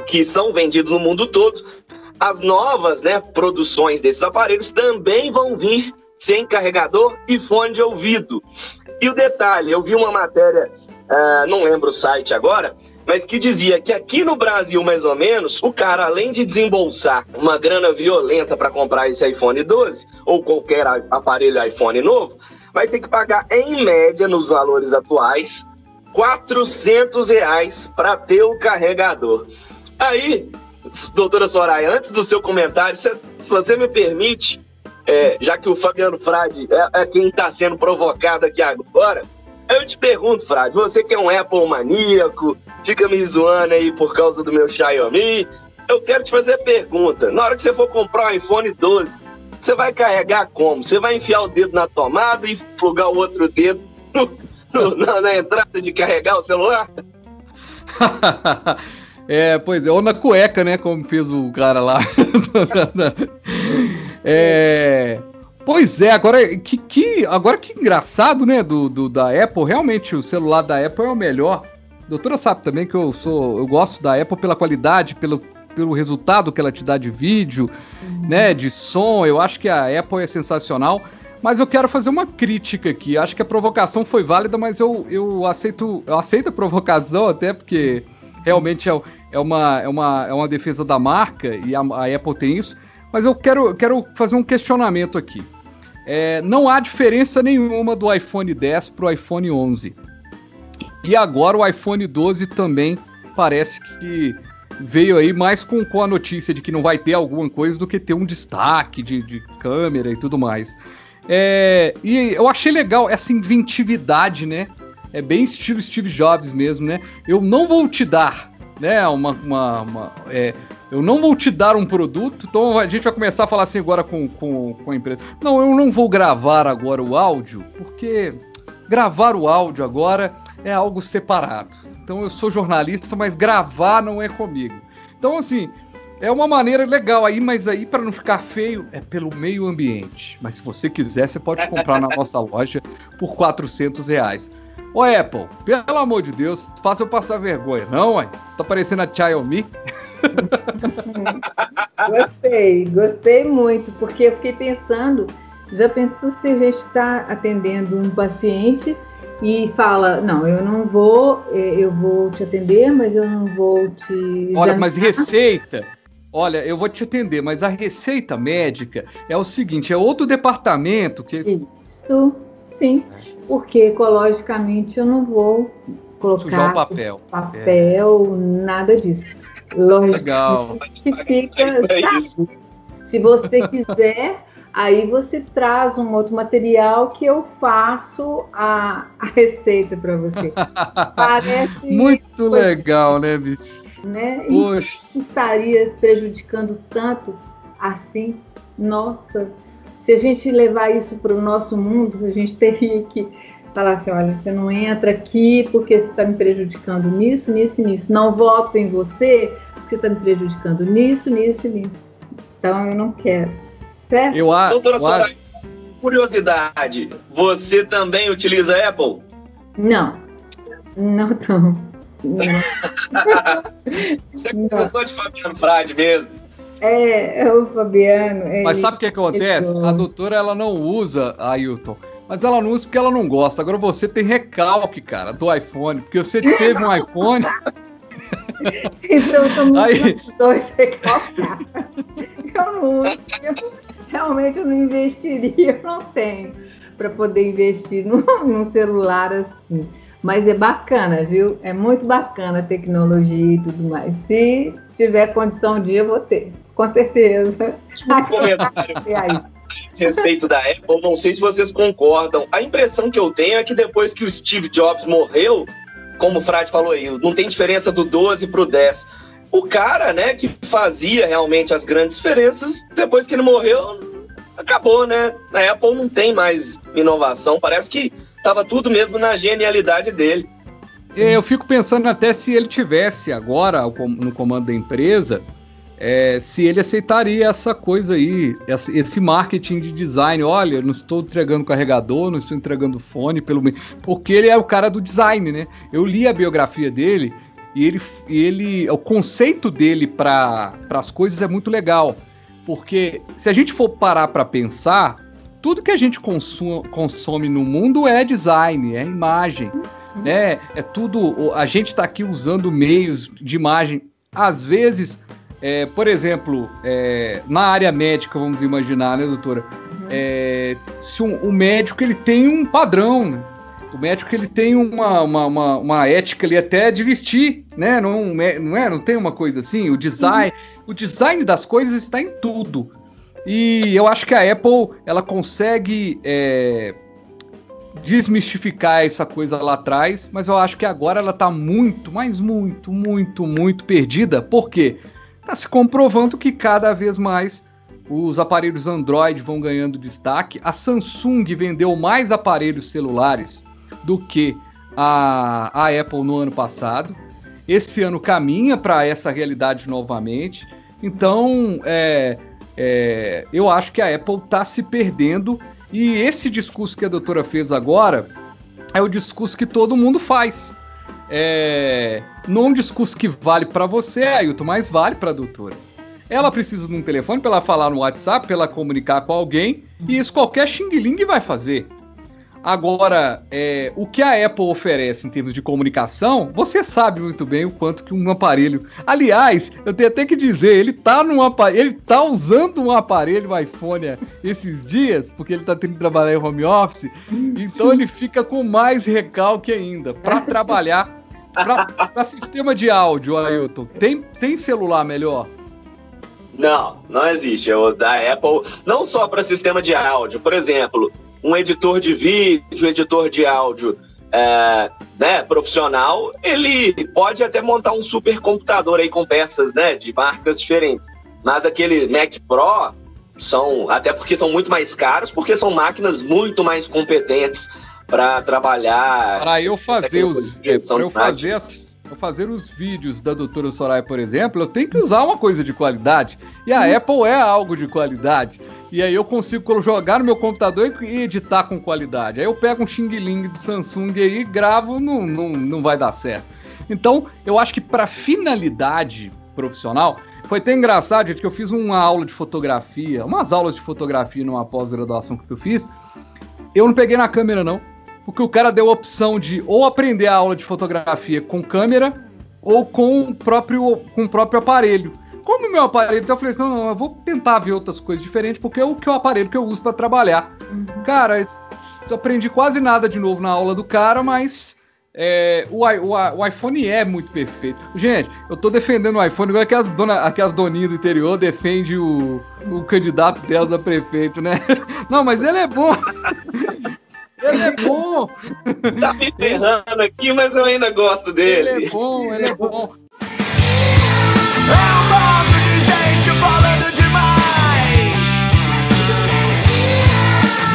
que são vendidos no mundo todo, as novas né, produções desses aparelhos também vão vir sem carregador e fone de ouvido. E o detalhe, eu vi uma matéria, uh, não lembro o site agora, mas que dizia que aqui no Brasil, mais ou menos, o cara, além de desembolsar uma grana violenta para comprar esse iPhone 12 ou qualquer aparelho iPhone novo, vai ter que pagar, em média, nos valores atuais, 400 reais para ter o carregador. Aí, doutora Soraya, antes do seu comentário, se, se você me permite, é, já que o Fabiano Frade é, é quem está sendo provocado aqui agora, eu te pergunto, Frade, você que é um Apple maníaco, fica me zoando aí por causa do meu Xiaomi, eu quero te fazer a pergunta. Na hora que você for comprar um iPhone 12, você vai carregar como? Você vai enfiar o dedo na tomada e plugar o outro dedo no, no, na, na entrada de carregar o celular? É, pois é, ou na cueca, né? Como fez o cara lá. é, pois é, agora que, que, agora que engraçado, né? Do, do, da Apple, realmente o celular da Apple é o melhor. A doutora sabe também que eu sou, eu gosto da Apple pela qualidade, pelo pelo resultado que ela te dá de vídeo, uhum. né, de som. Eu acho que a Apple é sensacional. Mas eu quero fazer uma crítica aqui. Acho que a provocação foi válida, mas eu, eu aceito eu aceito a provocação até porque realmente é, é, uma, é, uma, é uma defesa da marca e a, a Apple tem isso. Mas eu quero, quero fazer um questionamento aqui. É, não há diferença nenhuma do iPhone 10 para o iPhone 11. E agora o iPhone 12 também parece que veio aí mais com, com a notícia de que não vai ter alguma coisa do que ter um destaque de, de câmera e tudo mais. É, e eu achei legal essa inventividade, né? é bem estilo Steve Jobs mesmo, né? Eu não vou te dar, né? Uma, uma, uma é, eu não vou te dar um produto, então a gente vai começar a falar assim agora com, com, com a empresa. Não, eu não vou gravar agora o áudio, porque gravar o áudio agora é algo separado. Então eu sou jornalista, mas gravar não é comigo. Então, assim, é uma maneira legal aí, mas aí para não ficar feio é pelo meio ambiente. Mas se você quiser, você pode comprar na nossa loja por 400 reais. Ô Apple, pelo amor de Deus, faça eu passar vergonha, não, ué? Tá parecendo a Xiaomi. gostei, gostei muito, porque eu fiquei pensando, já pensou se a gente está atendendo um paciente e fala, não, eu não vou, eh, eu vou te atender, mas eu não vou te. Olha, mas receita. Olha, eu vou te atender, mas a receita médica é o seguinte, é outro departamento que. Isso, sim. Porque ecologicamente eu não vou colocar Sujar o papel. papel, é. nada disso. Lógico Legal. que fica. Se você quiser, aí você traz um outro material que eu faço a, a receita para você. Parece. Muito legal, né, bicho? Né? Poxa. estaria prejudicando tanto assim. Nossa, se a gente levar isso para o nosso mundo, a gente teria que falar assim, olha, você não entra aqui porque você está me prejudicando nisso, nisso e nisso. Não voto em você porque você está me prejudicando nisso, nisso e nisso. Então eu não quero. Certo? Eu, a, Doutora eu Soraya, curiosidade, você também utiliza Apple? Não. Não, não. não. você é professor de Fabiano Frade mesmo? É, é o Fabiano. É Mas sabe o que, que acontece? A doutora ela não usa a Ailton mas ela não usa porque ela não gosta. Agora você tem recalque, cara, do iPhone, porque você teve um iPhone. então estamos Aí... dois recalcados. Eu não uso, eu, realmente eu não investiria, eu não tenho para poder investir num, num celular assim. Mas é bacana, viu? É muito bacana a tecnologia e tudo mais. Se tiver condição um dia, eu vou ter. Com certeza. Um comentário respeito da Apple, não sei se vocês concordam. A impressão que eu tenho é que depois que o Steve Jobs morreu, como o Frade falou aí, não tem diferença do 12 para o 10. O cara, né, que fazia realmente as grandes diferenças, depois que ele morreu, acabou, né? Na Apple não tem mais inovação, parece que estava tudo mesmo na genialidade dele. É, eu fico pensando até se ele tivesse agora no comando da empresa, é, se ele aceitaria essa coisa aí, esse marketing de design. Olha, não estou entregando carregador, não estou entregando fone, pelo porque ele é o cara do design, né? Eu li a biografia dele e ele, ele o conceito dele para as coisas é muito legal, porque se a gente for parar para pensar, tudo que a gente consuma, consome no mundo é design, é imagem, né? É tudo. A gente está aqui usando meios de imagem, às vezes é, por exemplo, é, na área médica, vamos imaginar, né, doutora? Uhum. É, se um, o médico ele tem um padrão, né? O médico ele tem uma, uma, uma, uma, ética ali até de vestir, né? Não, não é? Não tem uma coisa assim? O design, o design das coisas está em tudo. E eu acho que a Apple ela consegue é, desmistificar essa coisa lá atrás, mas eu acho que agora ela está muito, mas muito, muito, muito perdida. Por quê? está se comprovando que cada vez mais os aparelhos Android vão ganhando destaque. A Samsung vendeu mais aparelhos celulares do que a, a Apple no ano passado. Esse ano caminha para essa realidade novamente. Então, é, é, eu acho que a Apple está se perdendo. E esse discurso que a doutora fez agora é o discurso que todo mundo faz é, não um discurso que vale para você, Ailton, mas vale para a doutora. Ela precisa de um telefone para ela falar no WhatsApp, para ela comunicar com alguém, e isso qualquer xing-ling vai fazer. Agora, é, o que a Apple oferece em termos de comunicação, você sabe muito bem o quanto que um aparelho. Aliás, eu tenho até que dizer, ele tá num aparelho, ele tá usando um aparelho iPhone esses dias, porque ele tá tendo que trabalhar em home office, então ele fica com mais recalque ainda para trabalhar Para sistema de áudio, Ailton, tem, tem celular melhor? Não, não existe. O da Apple, não só para sistema de áudio. Por exemplo, um editor de vídeo, editor de áudio é, né, profissional, ele pode até montar um supercomputador aí com peças né, de marcas diferentes. Mas aquele Mac Pro são, até porque são muito mais caros, porque são máquinas muito mais competentes para trabalhar. Para eu fazer os, para eu fazer as eu fazer os vídeos da doutora Soraya, por exemplo, eu tenho que usar uma coisa de qualidade. E a Apple é algo de qualidade. E aí eu consigo jogar no meu computador e editar com qualidade. Aí eu pego um Xing Ling do Samsung aí, gravo, não, não, não vai dar certo. Então, eu acho que para finalidade profissional, foi até engraçado, gente, que eu fiz uma aula de fotografia, umas aulas de fotografia numa pós-graduação que eu fiz. Eu não peguei na câmera, não porque o cara deu a opção de ou aprender a aula de fotografia com câmera ou com o próprio, com o próprio aparelho. Como o meu aparelho, então eu falei assim, não, não, eu vou tentar ver outras coisas diferentes, porque é o que é o aparelho que eu uso para trabalhar. Uhum. Cara, eu aprendi quase nada de novo na aula do cara, mas é, o, o, o, iPhone é muito perfeito. Gente, eu tô defendendo o iPhone igual aquelas, dona, aquelas doninhas do interior defende o, o candidato dela da prefeito, né? Não, mas ele é bom. Ele é bom! Tá me ferrando aqui, mas eu ainda gosto dele. Ele é bom, ele é bom. É um bando de gente falando demais.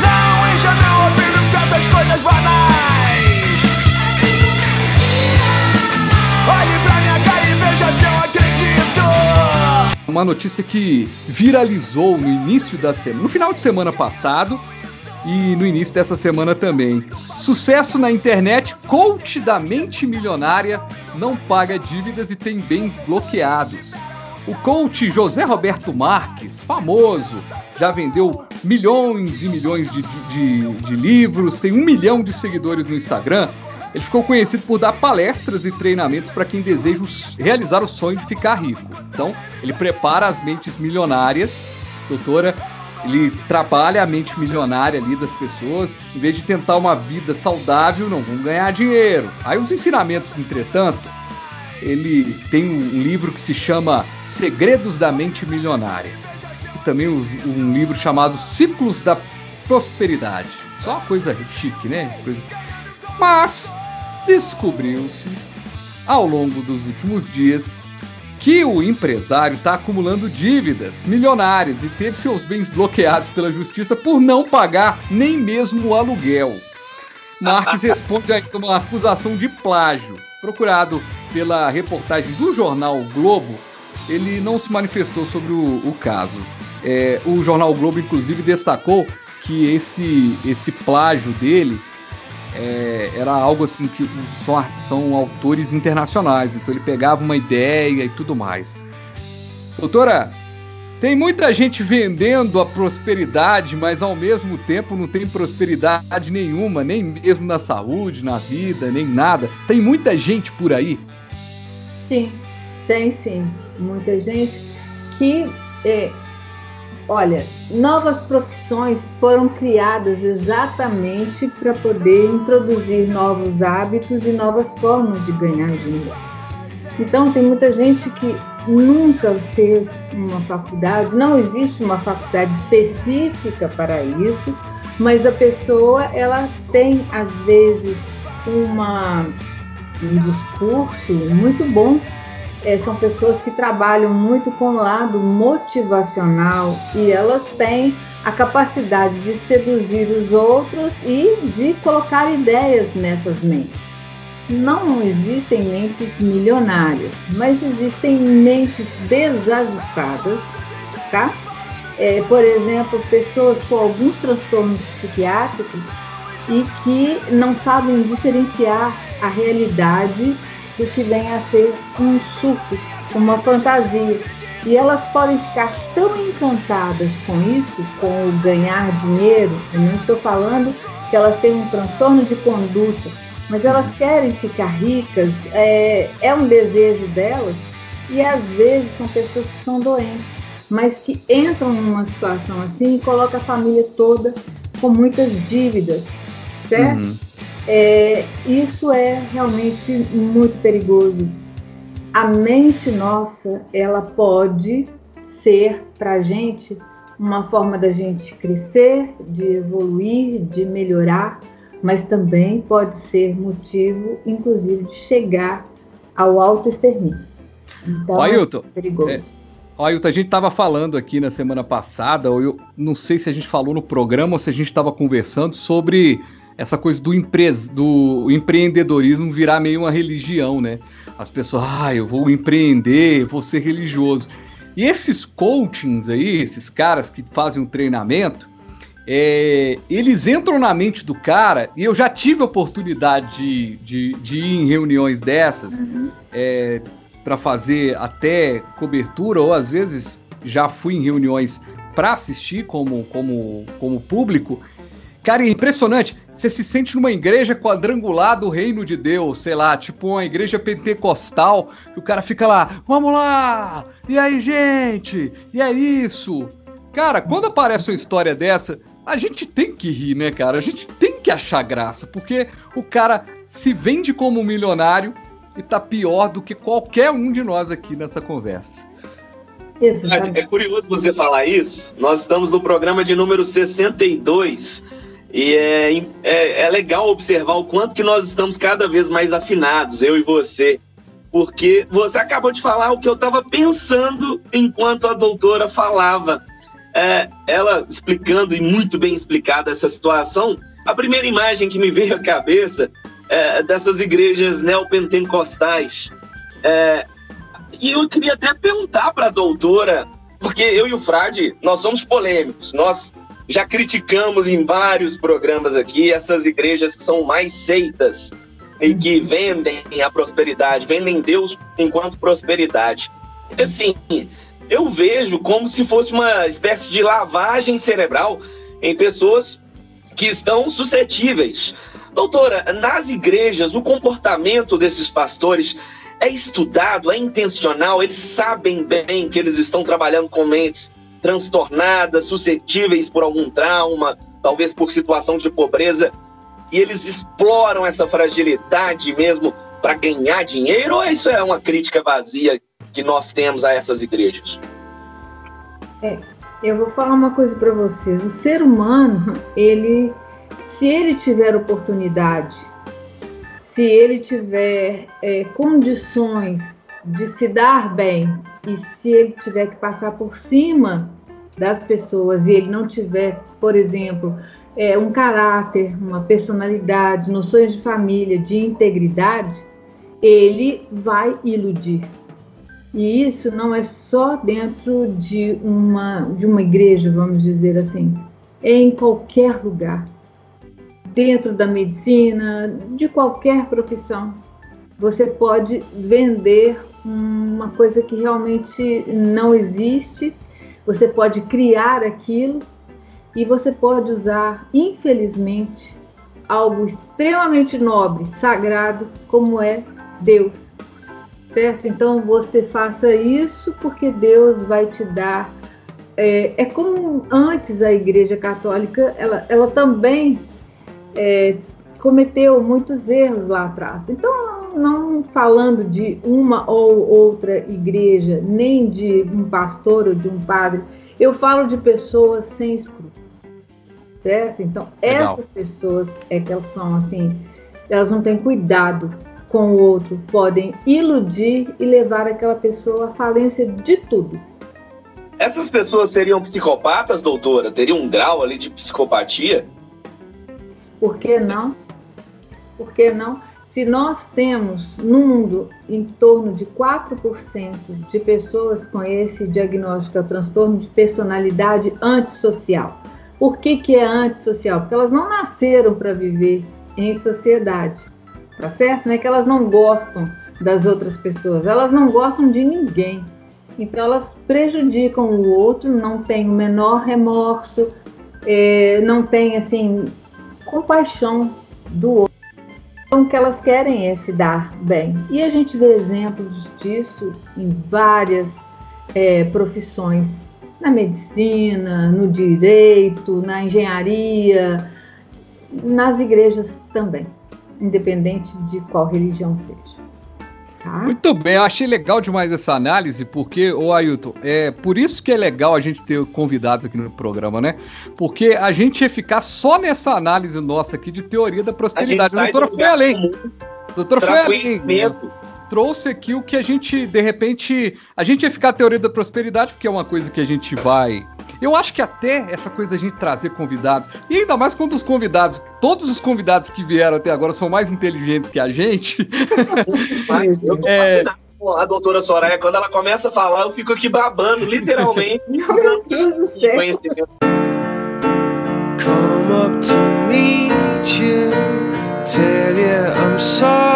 Não encha meu ouvido com essas coisas banais. Olhe pra minha cara e veja se eu acredito. Uma notícia que viralizou no início da semana, no final de semana passado, e no início dessa semana também. Sucesso na internet, coach da mente milionária não paga dívidas e tem bens bloqueados. O coach José Roberto Marques, famoso, já vendeu milhões e milhões de, de, de, livros, tem um milhão de seguidores no Instagram. Ele ficou conhecido por dar palestras e treinamentos para quem deseja realizar o sonho de ficar rico. Então, ele prepara as mentes milionárias. Doutora, ele trabalha a mente milionária ali das pessoas, em vez de tentar uma vida saudável, não vão ganhar dinheiro. Aí os ensinamentos, entretanto, ele tem um livro que se chama Segredos da Mente Milionária. E também um livro chamado Ciclos da Prosperidade. Só uma coisa chique, né? Mas descobriu-se ao longo dos últimos dias que o empresário está acumulando dívidas milionárias e teve seus bens bloqueados pela justiça por não pagar nem mesmo o aluguel. Marques responde a uma acusação de plágio. Procurado pela reportagem do jornal Globo, ele não se manifestou sobre o, o caso. É, o jornal Globo, inclusive, destacou que esse, esse plágio dele é, era algo assim que são, são autores internacionais, então ele pegava uma ideia e tudo mais. Doutora, tem muita gente vendendo a prosperidade, mas ao mesmo tempo não tem prosperidade nenhuma, nem mesmo na saúde, na vida, nem nada. Tem muita gente por aí? Sim, tem sim. Muita gente que é, Olha, novas profissões foram criadas exatamente para poder introduzir novos hábitos e novas formas de ganhar dinheiro. Então, tem muita gente que nunca fez uma faculdade, não existe uma faculdade específica para isso, mas a pessoa ela tem às vezes uma, um discurso muito bom é, são pessoas que trabalham muito com o lado motivacional e elas têm a capacidade de seduzir os outros e de colocar ideias nessas mentes. Não existem mentes milionárias, mas existem mentes desajustadas, tá? É, por exemplo, pessoas com alguns transtornos psiquiátricos e que não sabem diferenciar a realidade do que vem a ser um suco, uma fantasia. E elas podem ficar tão encantadas com isso, com o ganhar dinheiro, eu não estou falando que elas têm um transtorno de conduta, mas elas querem ficar ricas, é, é um desejo delas, e às vezes são pessoas que são doentes, mas que entram numa situação assim e colocam a família toda com muitas dívidas, certo? Uhum. É, isso é realmente muito perigoso. A mente nossa, ela pode ser para a gente uma forma da gente crescer, de evoluir, de melhorar, mas também pode ser motivo, inclusive, de chegar ao autoextermínio. Então, Ó, Ailton, é perigoso. é, Ó, Ailton, a gente estava falando aqui na semana passada, ou eu não sei se a gente falou no programa ou se a gente estava conversando sobre essa coisa do, empre do empreendedorismo virar meio uma religião, né? As pessoas, ah, eu vou empreender, vou ser religioso. E esses coachings aí, esses caras que fazem um treinamento, é, eles entram na mente do cara, e eu já tive a oportunidade de, de, de ir em reuniões dessas, é, para fazer até cobertura, ou às vezes já fui em reuniões para assistir como, como, como público. Cara, é impressionante. Você se sente numa igreja quadrangular do reino de Deus, sei lá, tipo uma igreja pentecostal, que o cara fica lá, vamos lá! E aí, gente? E é isso? Cara, quando aparece uma história dessa, a gente tem que rir, né, cara? A gente tem que achar graça, porque o cara se vende como um milionário e tá pior do que qualquer um de nós aqui nessa conversa. É curioso você falar isso. Nós estamos no programa de número 62 e é, é, é, legal observar o quanto que nós estamos cada vez mais afinados, eu e você. Porque você acabou de falar o que eu estava pensando enquanto a doutora falava. É, ela explicando e muito bem explicada essa situação, a primeira imagem que me veio à cabeça é dessas igrejas neopentecostais. É, e eu queria até perguntar para a doutora, porque eu e o Frade, nós somos polêmicos, nós já criticamos em vários programas aqui essas igrejas que são mais seitas e que vendem a prosperidade, vendem Deus enquanto prosperidade. Assim, eu vejo como se fosse uma espécie de lavagem cerebral em pessoas que estão suscetíveis. Doutora, nas igrejas, o comportamento desses pastores é estudado, é intencional, eles sabem bem que eles estão trabalhando com mentes transtornadas, suscetíveis por algum trauma, talvez por situação de pobreza, e eles exploram essa fragilidade mesmo para ganhar dinheiro, ou isso é uma crítica vazia que nós temos a essas igrejas? É, eu vou falar uma coisa para vocês. O ser humano, ele, se ele tiver oportunidade, se ele tiver é, condições de se dar bem e se ele tiver que passar por cima das pessoas e ele não tiver, por exemplo, é, um caráter, uma personalidade, noções de família, de integridade, ele vai iludir. E isso não é só dentro de uma, de uma igreja, vamos dizer assim, é em qualquer lugar. Dentro da medicina, de qualquer profissão, você pode vender uma coisa que realmente não existe, você pode criar aquilo e você pode usar, infelizmente, algo extremamente nobre, sagrado, como é Deus certo? Então você faça isso porque Deus vai te dar. É, é como antes a Igreja Católica, ela, ela também é, cometeu muitos erros lá atrás. Então, não falando de uma ou outra igreja, nem de um pastor ou de um padre, eu falo de pessoas sem escrúpulos, certo? Então, Legal. essas pessoas é que elas são assim, elas não têm cuidado com o outro podem iludir e levar aquela pessoa à falência de tudo. Essas pessoas seriam psicopatas, doutora? Teriam um grau ali de psicopatia? Por que não? Por que não? Se nós temos no mundo em torno de 4% de pessoas com esse diagnóstico, é o transtorno de personalidade antissocial. Por que, que é antissocial? Porque elas não nasceram para viver em sociedade tá certo? Não é que elas não gostam das outras pessoas, elas não gostam de ninguém. Então elas prejudicam o outro, não tem o menor remorso, é, não tem assim compaixão do outro. Então que elas querem é se dar bem. E a gente vê exemplos disso em várias é, profissões, na medicina, no direito, na engenharia, nas igrejas também independente de qual religião seja. Tá? Muito bem, eu achei legal demais essa análise, porque, ô Ailton, é por isso que é legal a gente ter convidados aqui no programa, né? Porque a gente ia ficar só nessa análise nossa aqui de teoria da prosperidade. A doutora foi além. Doutora foi além. Trouxe aqui o que a gente, de repente, a gente ia ficar a teoria da prosperidade, porque é uma coisa que a gente vai eu acho que até essa coisa da gente trazer convidados, e ainda mais quando os convidados, todos os convidados que vieram até agora são mais inteligentes que a gente. Mas eu tô é... fascinado a doutora Soraya, quando ela começa a falar, eu fico aqui babando, literalmente. Meu Deus do céu. Come up to meet you, tell you I'm sorry,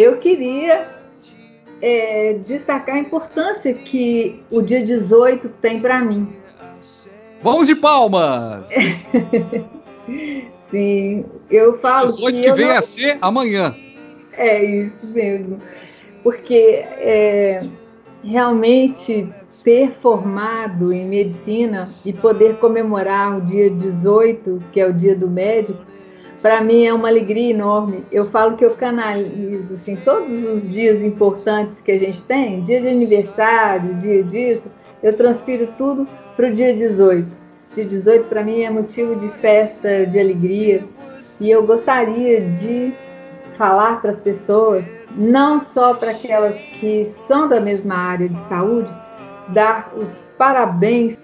Eu queria é, destacar a importância que o dia 18 tem para mim. Vamos de palmas! Sim, eu falo 18 que, que vem não... a ser amanhã. É isso mesmo. Porque é, realmente ter formado em medicina e poder comemorar o dia 18, que é o dia do médico, para mim é uma alegria enorme. Eu falo que eu canalizo assim, todos os dias importantes que a gente tem, dia de aniversário, dia disso, eu transfiro tudo para o dia 18. Dia 18 para mim é motivo de festa, de alegria, e eu gostaria de falar para as pessoas, não só para aquelas que são da mesma área de saúde, dar os parabéns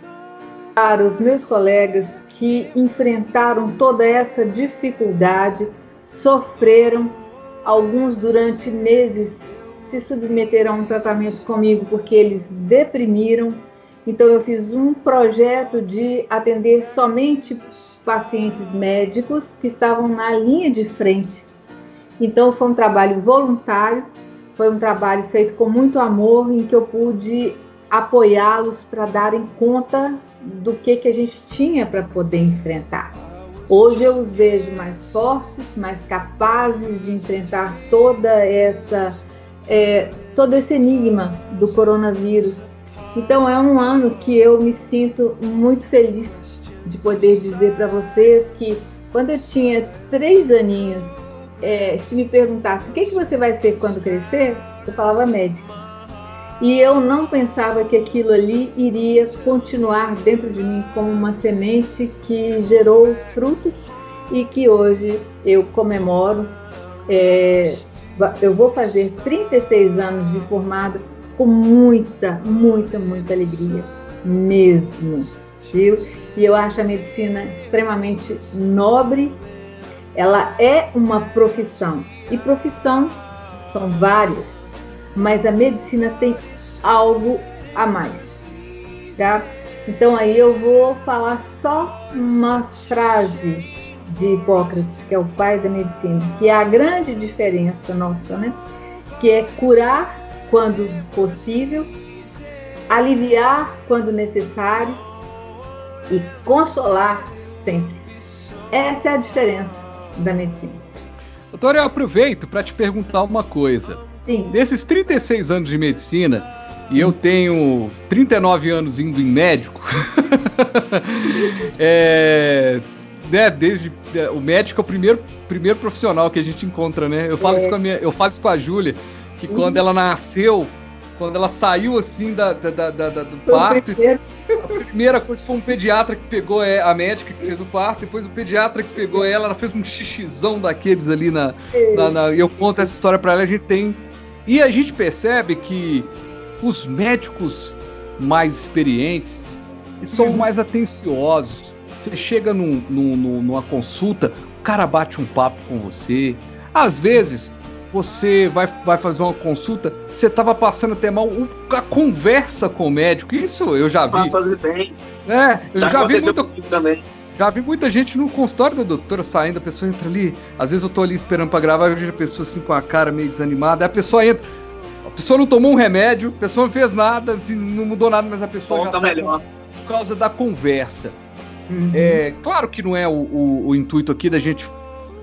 para os meus colegas que enfrentaram toda essa dificuldade, sofreram, alguns durante meses se submeteram a um tratamento comigo porque eles deprimiram. Então eu fiz um projeto de atender somente pacientes médicos que estavam na linha de frente. Então foi um trabalho voluntário, foi um trabalho feito com muito amor em que eu pude apoiá-los para darem conta do que, que a gente tinha para poder enfrentar. Hoje eu os vejo mais fortes, mais capazes de enfrentar toda essa, é, todo esse enigma do coronavírus. Então é um ano que eu me sinto muito feliz de poder dizer para vocês que quando eu tinha três aninhos, é, se me perguntasse o que, que você vai ser quando crescer, eu falava médico. E eu não pensava que aquilo ali iria continuar dentro de mim como uma semente que gerou frutos e que hoje eu comemoro. É, eu vou fazer 36 anos de formada com muita, muita, muita alegria mesmo, viu? E eu acho a medicina extremamente nobre. Ela é uma profissão e profissão são várias mas a medicina tem algo a mais, tá? Então aí eu vou falar só uma frase de Hipócrates, que é o pai da medicina, que é a grande diferença nossa, né? Que é curar quando possível, aliviar quando necessário e consolar sempre. Essa é a diferença da medicina. Doutora, eu aproveito para te perguntar uma coisa. Sim. Desses 36 anos de medicina, e eu tenho 39 anos indo em médico, é, né, desde é, o médico é o primeiro, primeiro profissional que a gente encontra, né? Eu falo é. isso com a minha, eu falo isso com a Júlia, que uhum. quando ela nasceu, quando ela saiu assim da, da, da, da do parto, a primeira coisa foi um pediatra que pegou é, a médica que fez o parto, depois o pediatra que pegou ela, ela fez um xixizão daqueles ali na. na, na eu conto essa história para ela, a gente tem e a gente percebe que os médicos mais experientes são uhum. mais atenciosos. Você chega num, num, numa consulta, o cara bate um papo com você. Às vezes, você vai, vai fazer uma consulta, você estava passando até mal a conversa com o médico. Isso eu já vi. Fazer bem. É, eu já, já vi muito. Também. Já vi muita gente no consultório da doutora saindo, a pessoa entra ali, às vezes eu tô ali esperando para gravar, eu vejo a pessoa assim com a cara meio desanimada, aí a pessoa entra, a pessoa não tomou um remédio, a pessoa não fez nada, assim, não mudou nada, mas a pessoa Bom, já tá melhor. por causa da conversa. Uhum. É, claro que não é o, o, o, intuito aqui da gente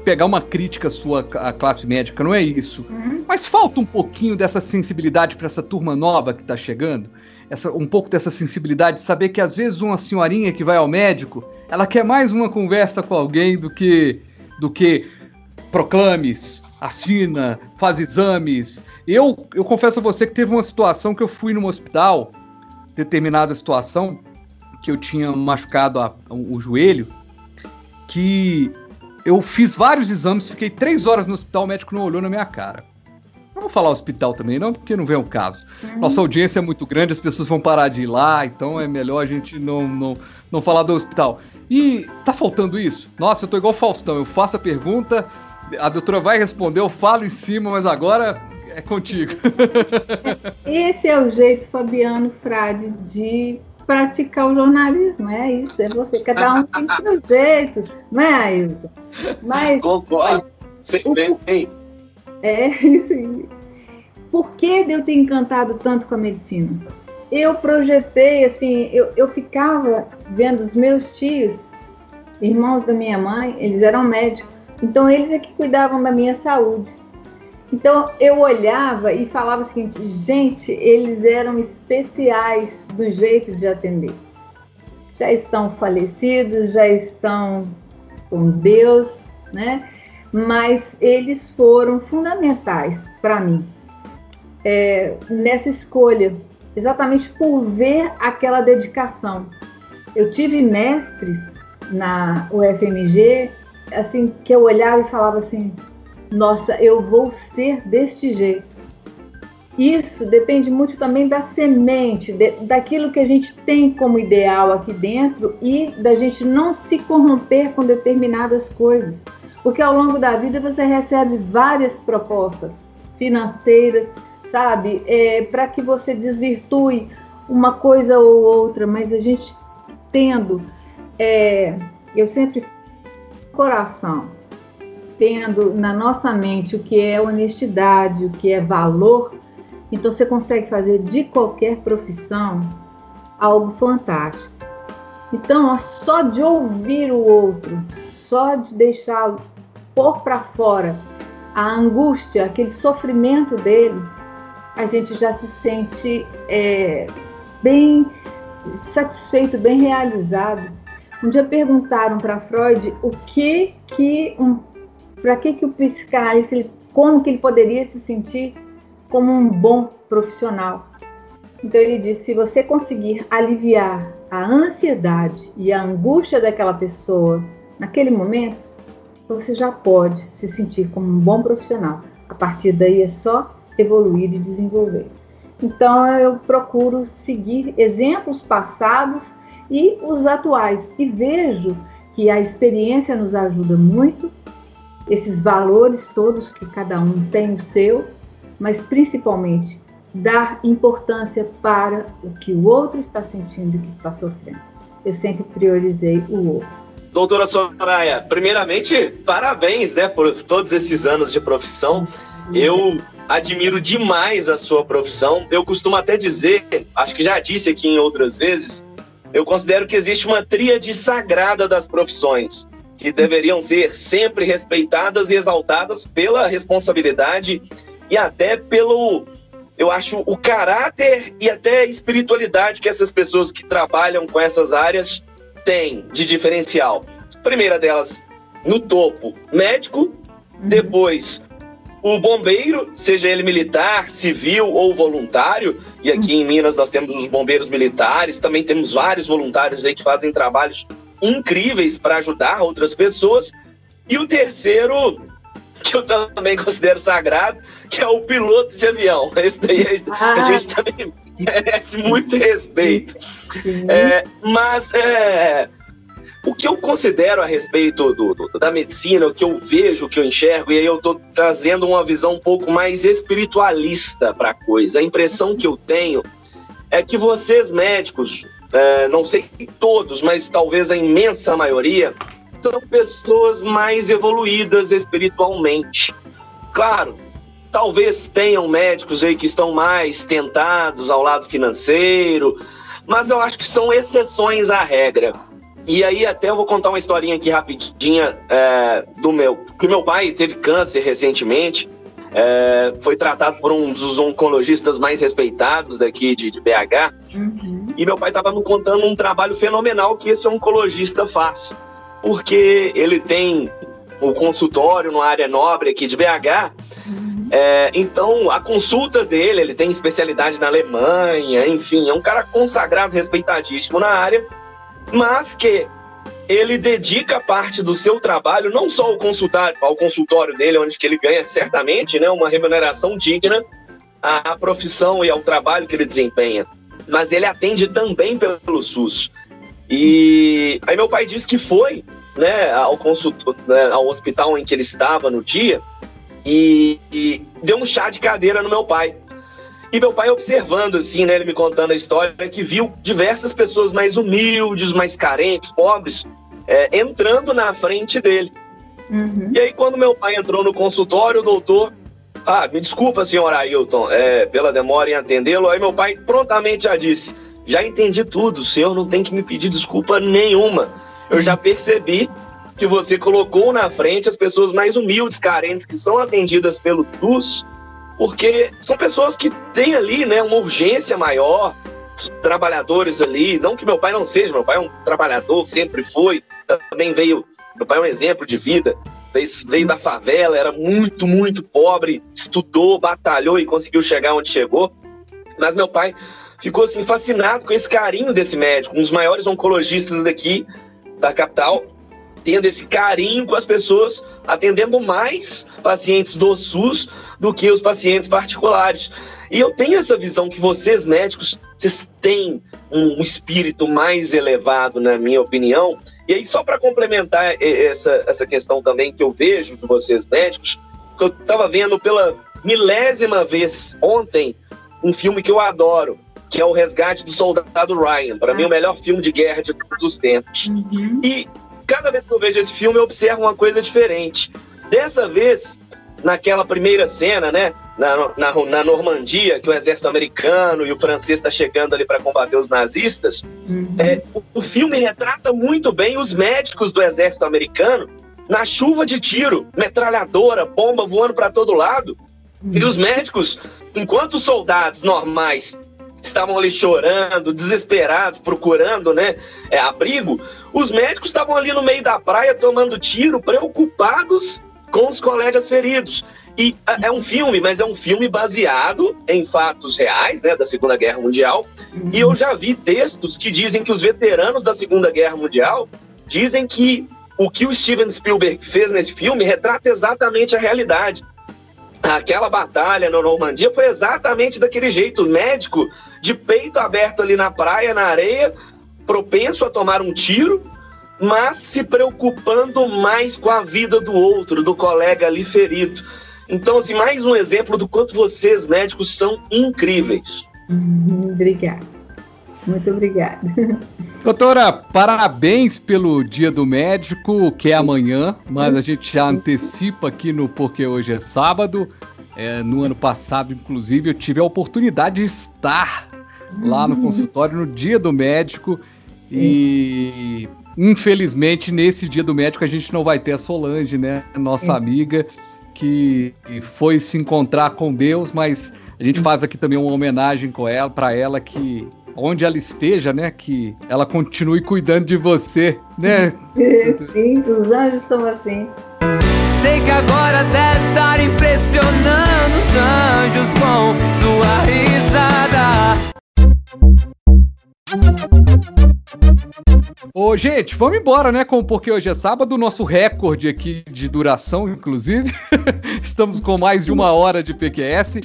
pegar uma crítica sua à classe médica, não é isso. Uhum. Mas falta um pouquinho dessa sensibilidade para essa turma nova que está chegando essa, um pouco dessa sensibilidade, de saber que às vezes uma senhorinha que vai ao médico, ela quer mais uma conversa com alguém do que do que proclames, assina, faz exames. Eu, eu confesso a você que teve uma situação que eu fui no hospital, determinada situação, que eu tinha machucado a, o joelho, que eu fiz vários exames, fiquei três horas no hospital, o médico não olhou na minha cara. Vou falar hospital também, não, porque não vem o caso. Uhum. Nossa audiência é muito grande, as pessoas vão parar de ir lá, então é melhor a gente não, não, não falar do hospital. E tá faltando isso? Nossa, eu tô igual o Faustão, eu faço a pergunta, a doutora vai responder, eu falo em cima, mas agora é contigo. Esse é o jeito, Fabiano Frade, de praticar o jornalismo, é isso, é você, cada um tem seu jeito, não é, Ailton? Mas, Concordo, o, bem. É, isso Por que eu ter encantado tanto com a medicina? Eu projetei, assim, eu, eu ficava vendo os meus tios, irmãos da minha mãe, eles eram médicos, então eles é que cuidavam da minha saúde. Então eu olhava e falava o seguinte: gente, eles eram especiais do jeito de atender. Já estão falecidos, já estão com Deus, né? Mas eles foram fundamentais para mim é, nessa escolha, exatamente por ver aquela dedicação. Eu tive mestres na UFMG, assim, que eu olhava e falava assim: nossa, eu vou ser deste jeito. Isso depende muito também da semente, de, daquilo que a gente tem como ideal aqui dentro e da gente não se corromper com determinadas coisas. Porque ao longo da vida você recebe várias propostas financeiras, sabe, é, para que você desvirtue uma coisa ou outra, mas a gente tendo, é, eu sempre coração, tendo na nossa mente o que é honestidade, o que é valor, então você consegue fazer de qualquer profissão algo fantástico. Então, só de ouvir o outro, só de deixá-lo pôr para fora a angústia, aquele sofrimento dele, a gente já se sente é, bem satisfeito, bem realizado. Um dia perguntaram para Freud o que que um para que, que o psicanalista, ele, como que ele poderia se sentir como um bom profissional? Então ele disse, se você conseguir aliviar a ansiedade e a angústia daquela pessoa naquele momento, você já pode se sentir como um bom profissional. A partir daí é só evoluir e desenvolver. Então eu procuro seguir exemplos passados e os atuais e vejo que a experiência nos ajuda muito esses valores todos que cada um tem o seu, mas principalmente dar importância para o que o outro está sentindo e que está sofrendo. Eu sempre priorizei o outro. Doutora Soraya, primeiramente, parabéns né, por todos esses anos de profissão. Eu admiro demais a sua profissão. Eu costumo até dizer, acho que já disse aqui em outras vezes, eu considero que existe uma tríade sagrada das profissões que deveriam ser sempre respeitadas e exaltadas pela responsabilidade e até pelo, eu acho, o caráter e até a espiritualidade que essas pessoas que trabalham com essas áreas têm de diferencial. primeira delas, no topo, médico, uhum. depois o bombeiro, seja ele militar, civil ou voluntário, e aqui em Minas nós temos os bombeiros militares, também temos vários voluntários aí que fazem trabalhos incríveis para ajudar outras pessoas. E o terceiro, que eu também considero sagrado, que é o piloto de avião. Esse daí a gente também merece muito respeito. É, mas é, o que eu considero a respeito do, do, da medicina, o que eu vejo, o que eu enxergo, e aí eu estou trazendo uma visão um pouco mais espiritualista para a coisa. A impressão que eu tenho é que vocês médicos, é, não sei todos, mas talvez a imensa maioria, são pessoas mais evoluídas espiritualmente. Claro, talvez tenham médicos aí que estão mais tentados ao lado financeiro, mas eu acho que são exceções à regra. E aí até eu vou contar uma historinha aqui rapidinha é, do meu, que meu pai teve câncer recentemente É, foi tratado por um dos oncologistas mais respeitados daqui de, de BH. Uhum. E meu pai estava me contando um trabalho fenomenal que esse oncologista faz. Porque ele tem o consultório numa área nobre aqui de BH. É, então, a consulta dele, ele tem especialidade na Alemanha, enfim, é um cara consagrado, respeitadíssimo na área, mas que ele dedica parte do seu trabalho, não só ao consultório, ao consultório dele, onde que ele ganha certamente né, uma remuneração digna à profissão e ao trabalho que ele desempenha, mas ele atende também pelo SUS. E aí meu pai disse que foi né, ao, consultor, né, ao hospital em que ele estava no dia e, e deu um chá de cadeira no meu pai. E meu pai observando, assim, né, ele me contando a história, que viu diversas pessoas mais humildes, mais carentes, pobres, é, entrando na frente dele. Uhum. E aí, quando meu pai entrou no consultório, o doutor. Ah, me desculpa, senhor Ailton, é, pela demora em atendê-lo. Aí meu pai prontamente já disse: Já entendi tudo, o senhor não tem que me pedir desculpa nenhuma. Eu já percebi que você colocou na frente as pessoas mais humildes, carentes, que são atendidas pelo TUS, porque são pessoas que têm ali né, uma urgência maior, trabalhadores ali, não que meu pai não seja, meu pai é um trabalhador, sempre foi, também veio, meu pai é um exemplo de vida, veio, da favela, era muito, muito pobre, estudou, batalhou e conseguiu chegar onde chegou, mas meu pai ficou assim fascinado com esse carinho desse médico, um dos maiores oncologistas daqui da capital, tendo esse carinho com as pessoas, atendendo mais pacientes do SUS do que os pacientes particulares. E eu tenho essa visão que vocês, médicos, vocês têm um espírito mais elevado, na minha opinião. E aí, só para complementar essa, essa questão também que eu vejo de vocês, médicos, eu estava vendo pela milésima vez ontem um filme que eu adoro, que é O Resgate do Soldado Ryan. Para mim, o melhor filme de guerra de todos os tempos. Uhum. E cada vez que eu vejo esse filme, eu observo uma coisa diferente. Dessa vez, naquela primeira cena, né, na, na, na Normandia, que o exército americano e o francês está chegando ali para combater os nazistas, Uhum. é, o, o filme retrata muito bem os médicos do exército americano na chuva de tiro, metralhadora, bomba voando para todo lado. E os médicos, enquanto os soldados normais estavam ali chorando, desesperados, procurando né, é, abrigo, os médicos estavam ali no meio da praia tomando tiro, preocupados com os colegas feridos. E é é um filme, mas é um filme baseado em fatos reais, né, da Segunda Guerra Mundial. E eu já vi textos que dizem que os veteranos da Segunda Guerra Mundial dizem que o que o Steven Spielberg fez nesse filme retrata exatamente a realidade. Aquela batalha na Normandia foi exatamente daquele jeito, médico de peito aberto ali na praia, na areia, propenso a tomar um tiro, mas se preocupando mais com a vida do outro, do colega ali ferido. Então, assim, mais um exemplo do quanto vocês, médicos, são incríveis. Uhum, Obrigada. Muito obrigada. Doutora, parabéns pelo Dia do Médico, que é amanhã, mas a gente já antecipa aqui no Porque Hoje é Sábado. É, no ano passado, inclusive, eu tive a oportunidade de estar lá no consultório no Dia do Médico e infelizmente nesse Dia do Médico a gente não vai ter a Solange, né, nossa É. amiga que foi se encontrar com Deus, mas a gente faz aqui também uma homenagem com ela para ela que onde ela esteja, né, que ela continue cuidando de você, né? Sim, os anjos são assim. Sei que agora deve estar impressionando os anjos com sua risada. Ô, gente, vamos embora, né? Com porque hoje é sábado, nosso recorde aqui de duração, inclusive. Estamos com mais de uma hora de PQS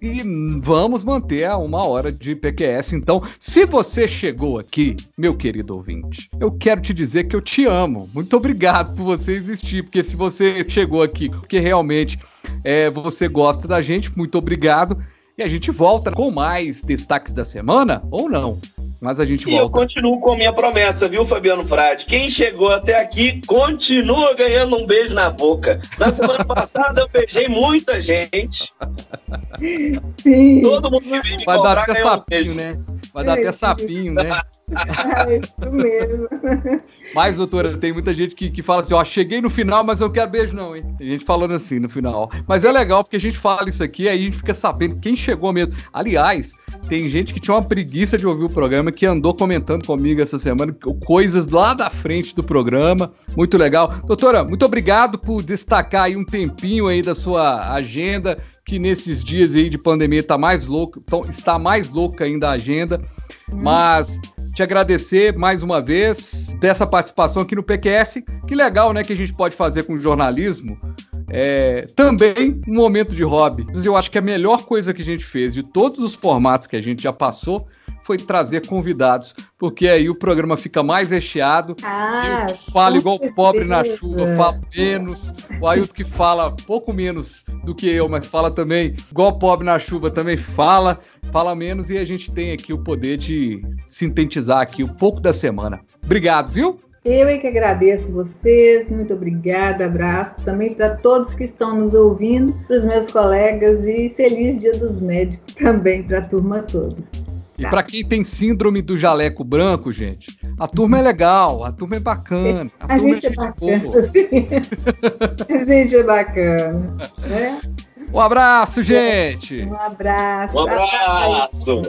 e vamos manter a uma hora de PQS. Então, se você chegou aqui, meu querido ouvinte, eu quero te dizer que eu te amo. Muito obrigado por você existir, porque se você chegou aqui porque realmente é, você gosta da gente, muito obrigado. E a gente volta com mais destaques da semana ou não. Mas a gente E eu volta. continuo com a minha promessa, viu, Fabiano Frade? Quem chegou até aqui continua ganhando um beijo na boca. Na semana passada eu beijei muita gente. Sim. Todo mundo que veio me Vai cobrar dar até um sapinho, beijo. né? Vai dar até sapinho, né? É isso mesmo. Mas, doutora, tem muita gente que, que fala assim, ó, cheguei no final, mas eu não quero beijo não, hein? Tem gente falando assim no final. Mas é legal porque a gente fala isso aqui, aí a gente fica sabendo quem chegou mesmo. Aliás, tem gente que tinha uma preguiça de ouvir o programa, que andou comentando comigo essa semana, coisas lá da frente do programa. Muito legal. Doutora, muito obrigado por destacar aí um tempinho aí da sua agenda, que nesses dias aí de pandemia tá mais louco, está mais louca ainda a agenda. Mas te agradecer mais uma vez dessa participação aqui no PQS. Que legal, né, que a gente pode fazer com o jornalismo. É, também um momento de hobby. Eu acho que a melhor coisa que a gente fez de todos os formatos que a gente já passou foi trazer convidados, porque aí o programa fica mais recheado. Ah, eu que falo igual certeza. pobre na chuva, falo menos. O Ailton que fala pouco menos do que eu, mas fala também igual pobre na chuva, também fala, fala menos e a gente tem aqui o poder de sintetizar aqui um pouco da semana. Obrigado, viu? Eu é que agradeço vocês, muito obrigada, abraço também para todos que estão nos ouvindo, para os meus colegas e feliz Dia dos Médicos também para a turma toda. E para quem tem síndrome do jaleco branco, gente, a turma é legal, a turma é bacana. A, a turma gente é, gente é bacana. a gente é bacana. Né? Um abraço, gente. Um abraço. Um abraço.